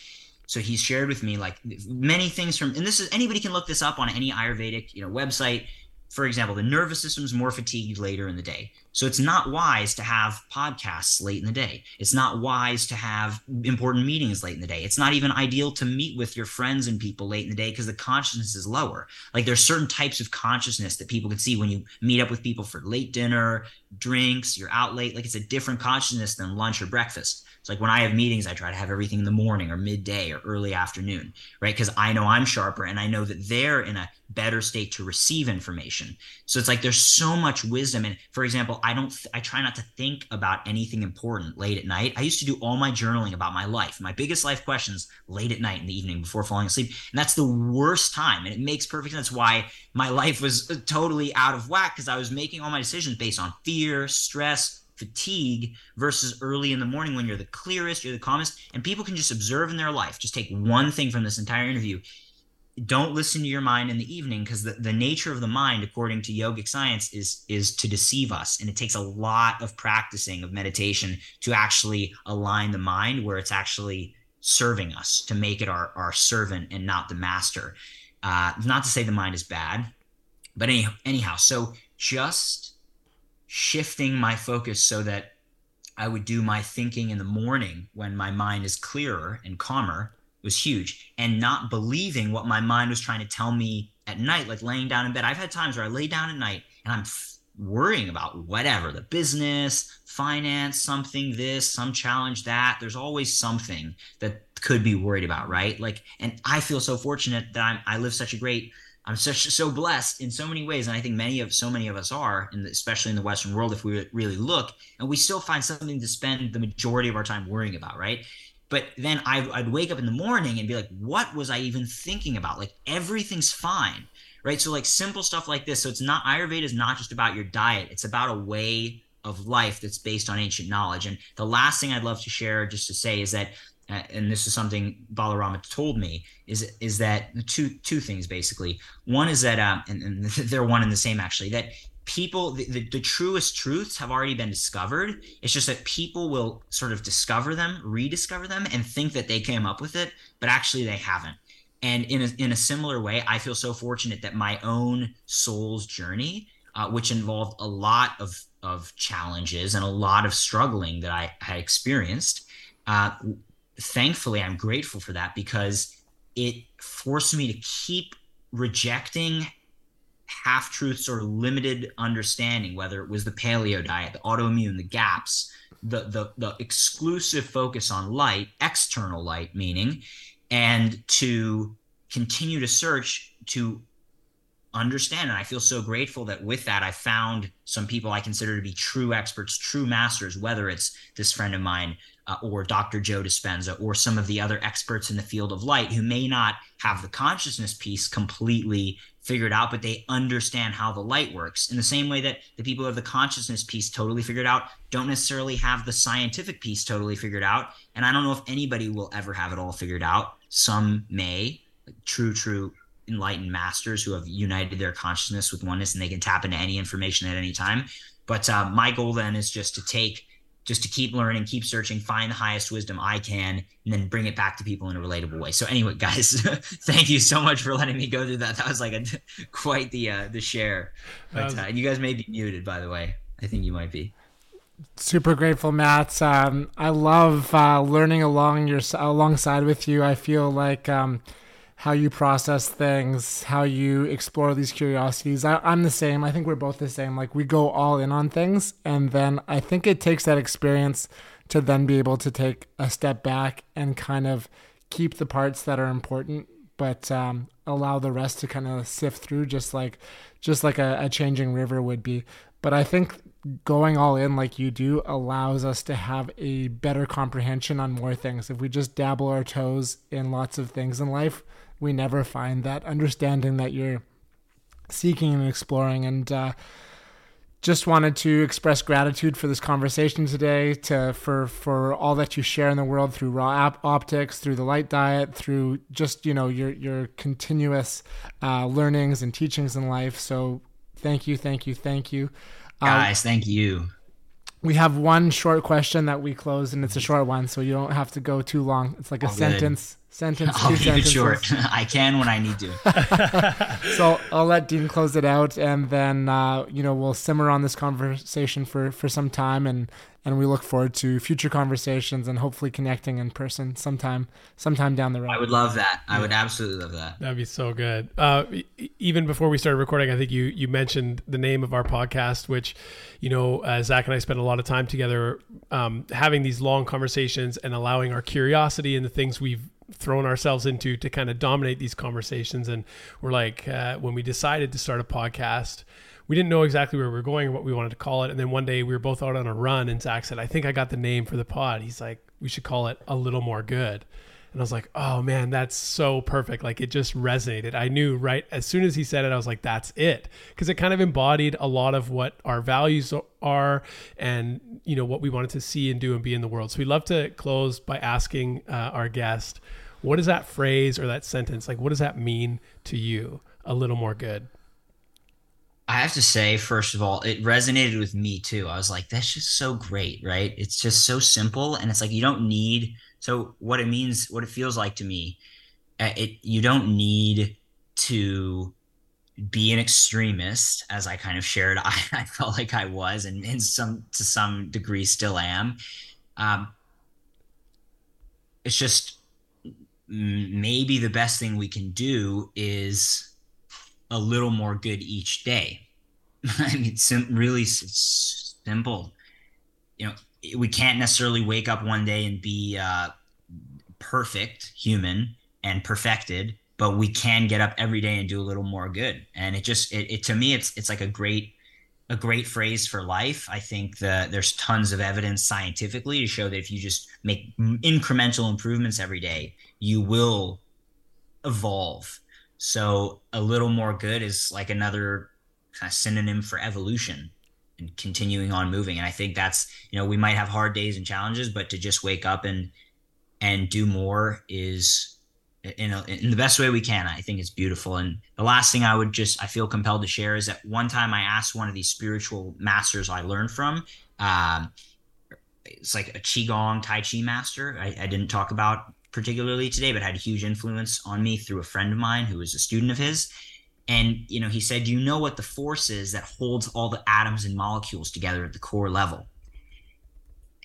so he's shared with me like many things from and this is anybody can look this up on any ayurvedic you know website for example, the nervous system is more fatigued later in the day. So it's not wise to have podcasts late in the day. It's not wise to have important meetings late in the day. It's not even ideal to meet with your friends and people late in the day because the consciousness is lower. Like there's certain types of consciousness that people can see when you meet up with people for late dinner, drinks, you're out late. Like it's a different consciousness than lunch or breakfast. Like when I have meetings, I try to have everything in the morning or midday or early afternoon, right? Because I know I'm sharper and I know that they're in a better state to receive information. So it's like there's so much wisdom. And for example, I don't, I try not to think about anything important late at night. I used to do all my journaling about my life, my biggest life questions late at night in the evening before falling asleep. And that's the worst time. And it makes perfect sense why my (laughs) life was totally out of whack because I was making all my decisions based on fear, stress, fatigue versus early in the morning when you're the clearest, you're the calmest, and people can just observe in their life. Just take one thing from this entire interview. Don't listen to your mind in the evening because the, the nature of the mind, according to yogic science, is is to deceive us. And it takes a lot of practicing of meditation to actually align the mind where it's actually serving us, to make it our, our servant and not the master. Uh, not to say the mind is bad, but any, anyhow, so just shifting my focus so that I would do my thinking in the morning when my mind is clearer and calmer was huge. And not believing what my mind was trying to tell me at night, like laying down in bed. I've had times where I lay down at night and I'm f- worrying about whatever the business, finance, something, this, some challenge, that. There's always something that could be worried about, right? Like, and I feel so fortunate that I'm, I live such a great I'm such so blessed in so many ways, and I think many of so many of us are, the, especially in the Western world, if we really look, and we still find something to spend the majority of our time worrying about, right? But then I, I'd wake up in the morning and be like, what was I even thinking about? Like everything's fine, right? So like simple stuff like this. So it's not Ayurveda is not just about your diet; it's about a way of life that's based on ancient knowledge. And the last thing I'd love to share, just to say, is that and this is something Balarama told me, is is that two two things basically. One is that, um, and, and (laughs) they're one and the same actually, that people the, the, the, truest truths have already been discovered it's just that people will sort of discover them rediscover them and think that they came up with it but actually they haven't and in a, in a similar way i feel so fortunate that my own soul's journey uh, which involved a lot of of challenges and a lot of struggling that i experienced uh, thankfully, I'm grateful for that because it forced me to keep rejecting half truths or limited understanding, whether it was the paleo diet, the autoimmune, the gaps, the, the, the exclusive focus on light, external light, meaning, and to continue to search to understand. And I feel so grateful that with that, I found some people I consider to be true experts, true masters, whether it's this friend of mine uh, or Dr. Joe Dispenza or some of the other experts in the field of light who may not have the consciousness piece completely figured out, but they understand how the light works. In the same way that the people who have the consciousness piece totally figured out don't necessarily have the scientific piece totally figured out. And I don't know if anybody will ever have it all figured out. Some may, like true, true enlightened masters who have united their consciousness with oneness and they can tap into any information at any time. But uh, my goal then is just to take, just to keep learning, keep searching, find the highest wisdom I can, and then bring it back to people in a relatable way. So anyway, guys, (laughs) thank you so much for letting me go through that. That was like a (laughs) quite the uh, the share. But uh, you guys may be muted, by the way. I think you might be super grateful matt um, i love uh, learning along your alongside with you i feel like um, how you process things, how you explore these curiosities. I, am the same. I think we're both the same. Like we go all in on things, and then I think it takes that experience to then be able to take a step back and kind of keep the parts that are important, but um, allow the rest to kind of sift through, just like just like a, a changing river would be. But I think going all in like you do allows us to have a better comprehension on more things. If we just dabble our toes in lots of things in life, we never find that understanding that you're seeking and exploring. And uh, just wanted to express gratitude for this conversation today, to for for all that you share in the world through Ra Optics, through the light diet, through just you know your your continuous uh, learnings and teachings in life. So thank you, thank you, thank you, uh, guys. thank you. We have one short question that we close, and it's a short one, so you don't have to go too long. It's like a sentence. Good sentence. I'll keep sentences. it short. (laughs) I can when I need to. (laughs) so I'll let Dean close it out, and then uh, you know we'll simmer on this conversation for for some time, and and we look forward to future conversations and hopefully connecting in person sometime sometime down the road. I would love that. I would absolutely love that. That'd be so good. Uh, even before we started recording, I think you you mentioned the name of our podcast, which you know uh, Zach and I spent a lot of time together um, having these long conversations and allowing our curiosity and the things we've thrown ourselves into to kind of dominate these conversations. And we're like, uh, when we decided to start a podcast, we didn't know exactly where we were going or what we wanted to call it. And then one day we were both out on a run, and Zach said, I think I got the name for the pod. He's like, we should call it A Little More Good. And I was like, oh man, that's so perfect. Like it just resonated. I knew right as soon as he said it, I was like, that's it. Because it kind of embodied a lot of what our values are and, you know, what we wanted to see and do and be in the world. So we love to close by asking uh, our guest, what does that phrase or that sentence, like, what does that mean to you? A little more good. I have to say, first of all, it resonated with me too. I was like, that's just so great, right? It's just so simple. And it's like, you don't need so what it means, what it feels like to me, uh, it you don't need to be an extremist, as I kind of shared. (laughs) I, I felt like I was, and in some to some degree still am. Um, it's just maybe the best thing we can do is a little more good each day. (laughs) I mean, sim- really simple. You know, we can't necessarily wake up one day and be uh, perfect human and perfected but we can get up every day and do a little more good. And it just it, it to me it's it's like a great a great phrase for life. I think that there's tons of evidence scientifically to show that if you just make incremental improvements every day, you will evolve. So a little more good is like another kind of synonym for evolution and continuing on moving. And I think that's, you know, we might have hard days and challenges, but to just wake up and and do more is in, a, in the best way we can. I think it's beautiful. And the last thing I would just I feel compelled to share is that one time I asked one of these spiritual masters I learned from. Um, it's like a qigong tai chi master. I, I didn't talk about particularly today, but had a huge influence on me through a friend of mine who was a student of his. And you know, he said, "You know what the force is that holds all the atoms and molecules together at the core level?"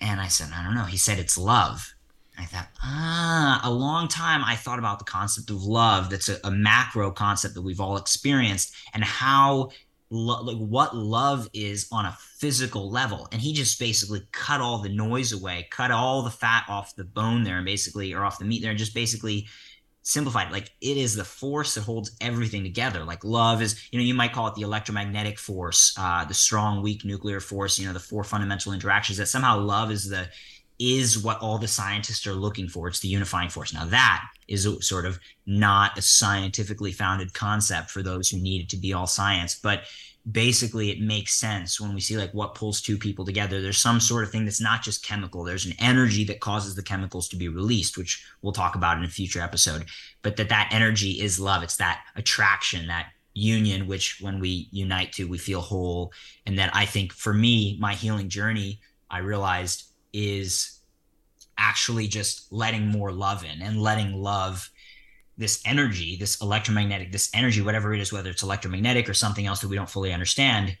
And I said, "I don't know." He said, "It's love." I thought, ah, a long time I thought about the concept of love. That's a, a macro concept that we've all experienced, and how lo- like what love is on a physical level. And he just basically cut all the noise away, cut all the fat off the bone there, and basically, or off the meat there, and just basically simplified like it is the force that holds everything together like love is you know you might call it the electromagnetic force uh, the strong weak nuclear force you know the four fundamental interactions that somehow love is the is what all the scientists are looking for. It's the unifying force. Now that is sort of not a scientifically founded concept for those who need it to be all science but basically it makes sense when we see like what pulls two people together. There's some sort of thing that's not just chemical. There's an energy that causes the chemicals to be released which we'll talk about in a future episode but that that energy is love. It's that attraction that union which when we unite to we feel whole. And that i think for me my healing journey i realized is actually just letting more love in and letting love this energy, this electromagnetic, this energy, whatever it is, whether it's electromagnetic or something else that we don't fully understand,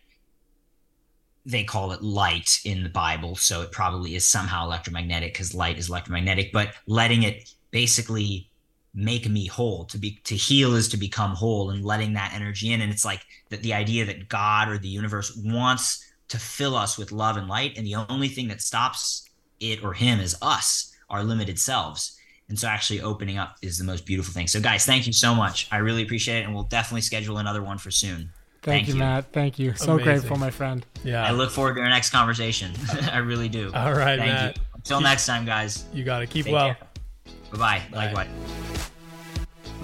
they call it light in the Bible. So it probably is somehow electromagnetic because light is electromagnetic, but letting it basically make me whole to be to heal is to become whole and letting that energy in and it's like that the idea that god or the universe wants to fill us with love and light and the only thing that stops it or him is us our limited selves and so actually opening up is the most beautiful thing. So guys, thank you so much. I really appreciate it. And we'll definitely schedule another one for soon. Thank, thank you, you, Matt. Thank you. So Amazing. grateful, my friend. Yeah. I look forward to our next conversation. (laughs) I really do. All right, thank Matt. You. Until keep, next time, guys. You got to keep Take well. Bye-bye. Bye. Likewise.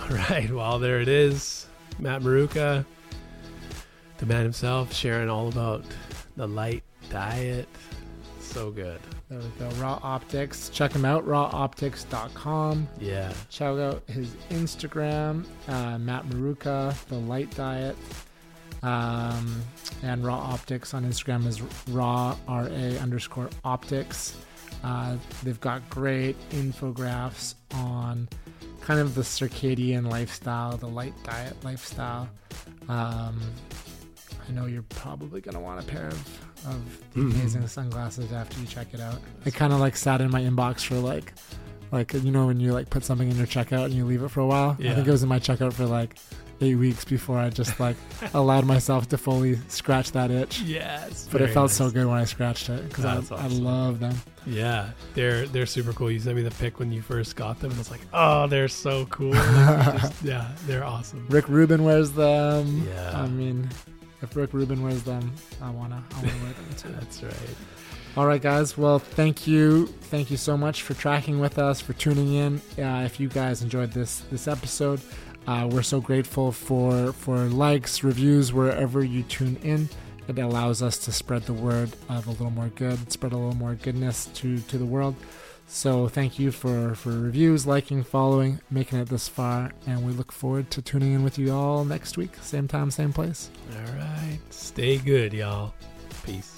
All right. Well, there it is. Matt Maruca, the man himself, sharing all about the light diet. So good. There we go. Ra Optics. Check him out, raoptics.com. Yeah. Check out his Instagram, uh, Matt Maruca, The Light Diet. Um, and Ra Optics on Instagram is ra, R A underscore optics. Uh, they've got great infographics on kind of the circadian lifestyle, the light diet lifestyle. Um, I know you're probably going to want a pair of of (laughs) the mm-hmm. amazing sunglasses after you check it out. It kind of like sat in my inbox for like, like you know when you like put something in your checkout and you leave it for a while. Yeah. I think it was in my checkout for like eight weeks before I just like (laughs) allowed myself to fully scratch that itch. Yes, but it felt nice. so good when I scratched it because I, awesome. I love them. Yeah, they're they're super cool. You sent me the pic when you first got them, and it's like, oh, they're so cool. (laughs) Like, just, yeah, they're awesome. Rick Rubin wears them. Yeah, I mean, if Rick Rubin wears them, I wanna I wanna wear them too. (laughs) That's right. All right, guys. Well, thank you, thank you so much for tracking with us, for tuning in. Uh, if you guys enjoyed this this episode, uh, we're so grateful for for likes, reviews wherever you tune in. It allows us to spread the word of a little more good, spread a little more goodness to to the world. So thank you for, for reviews, liking, following, making it this far, and we look forward to tuning in with you all next week. Same time, same place. All right. Stay good, y'all. Peace.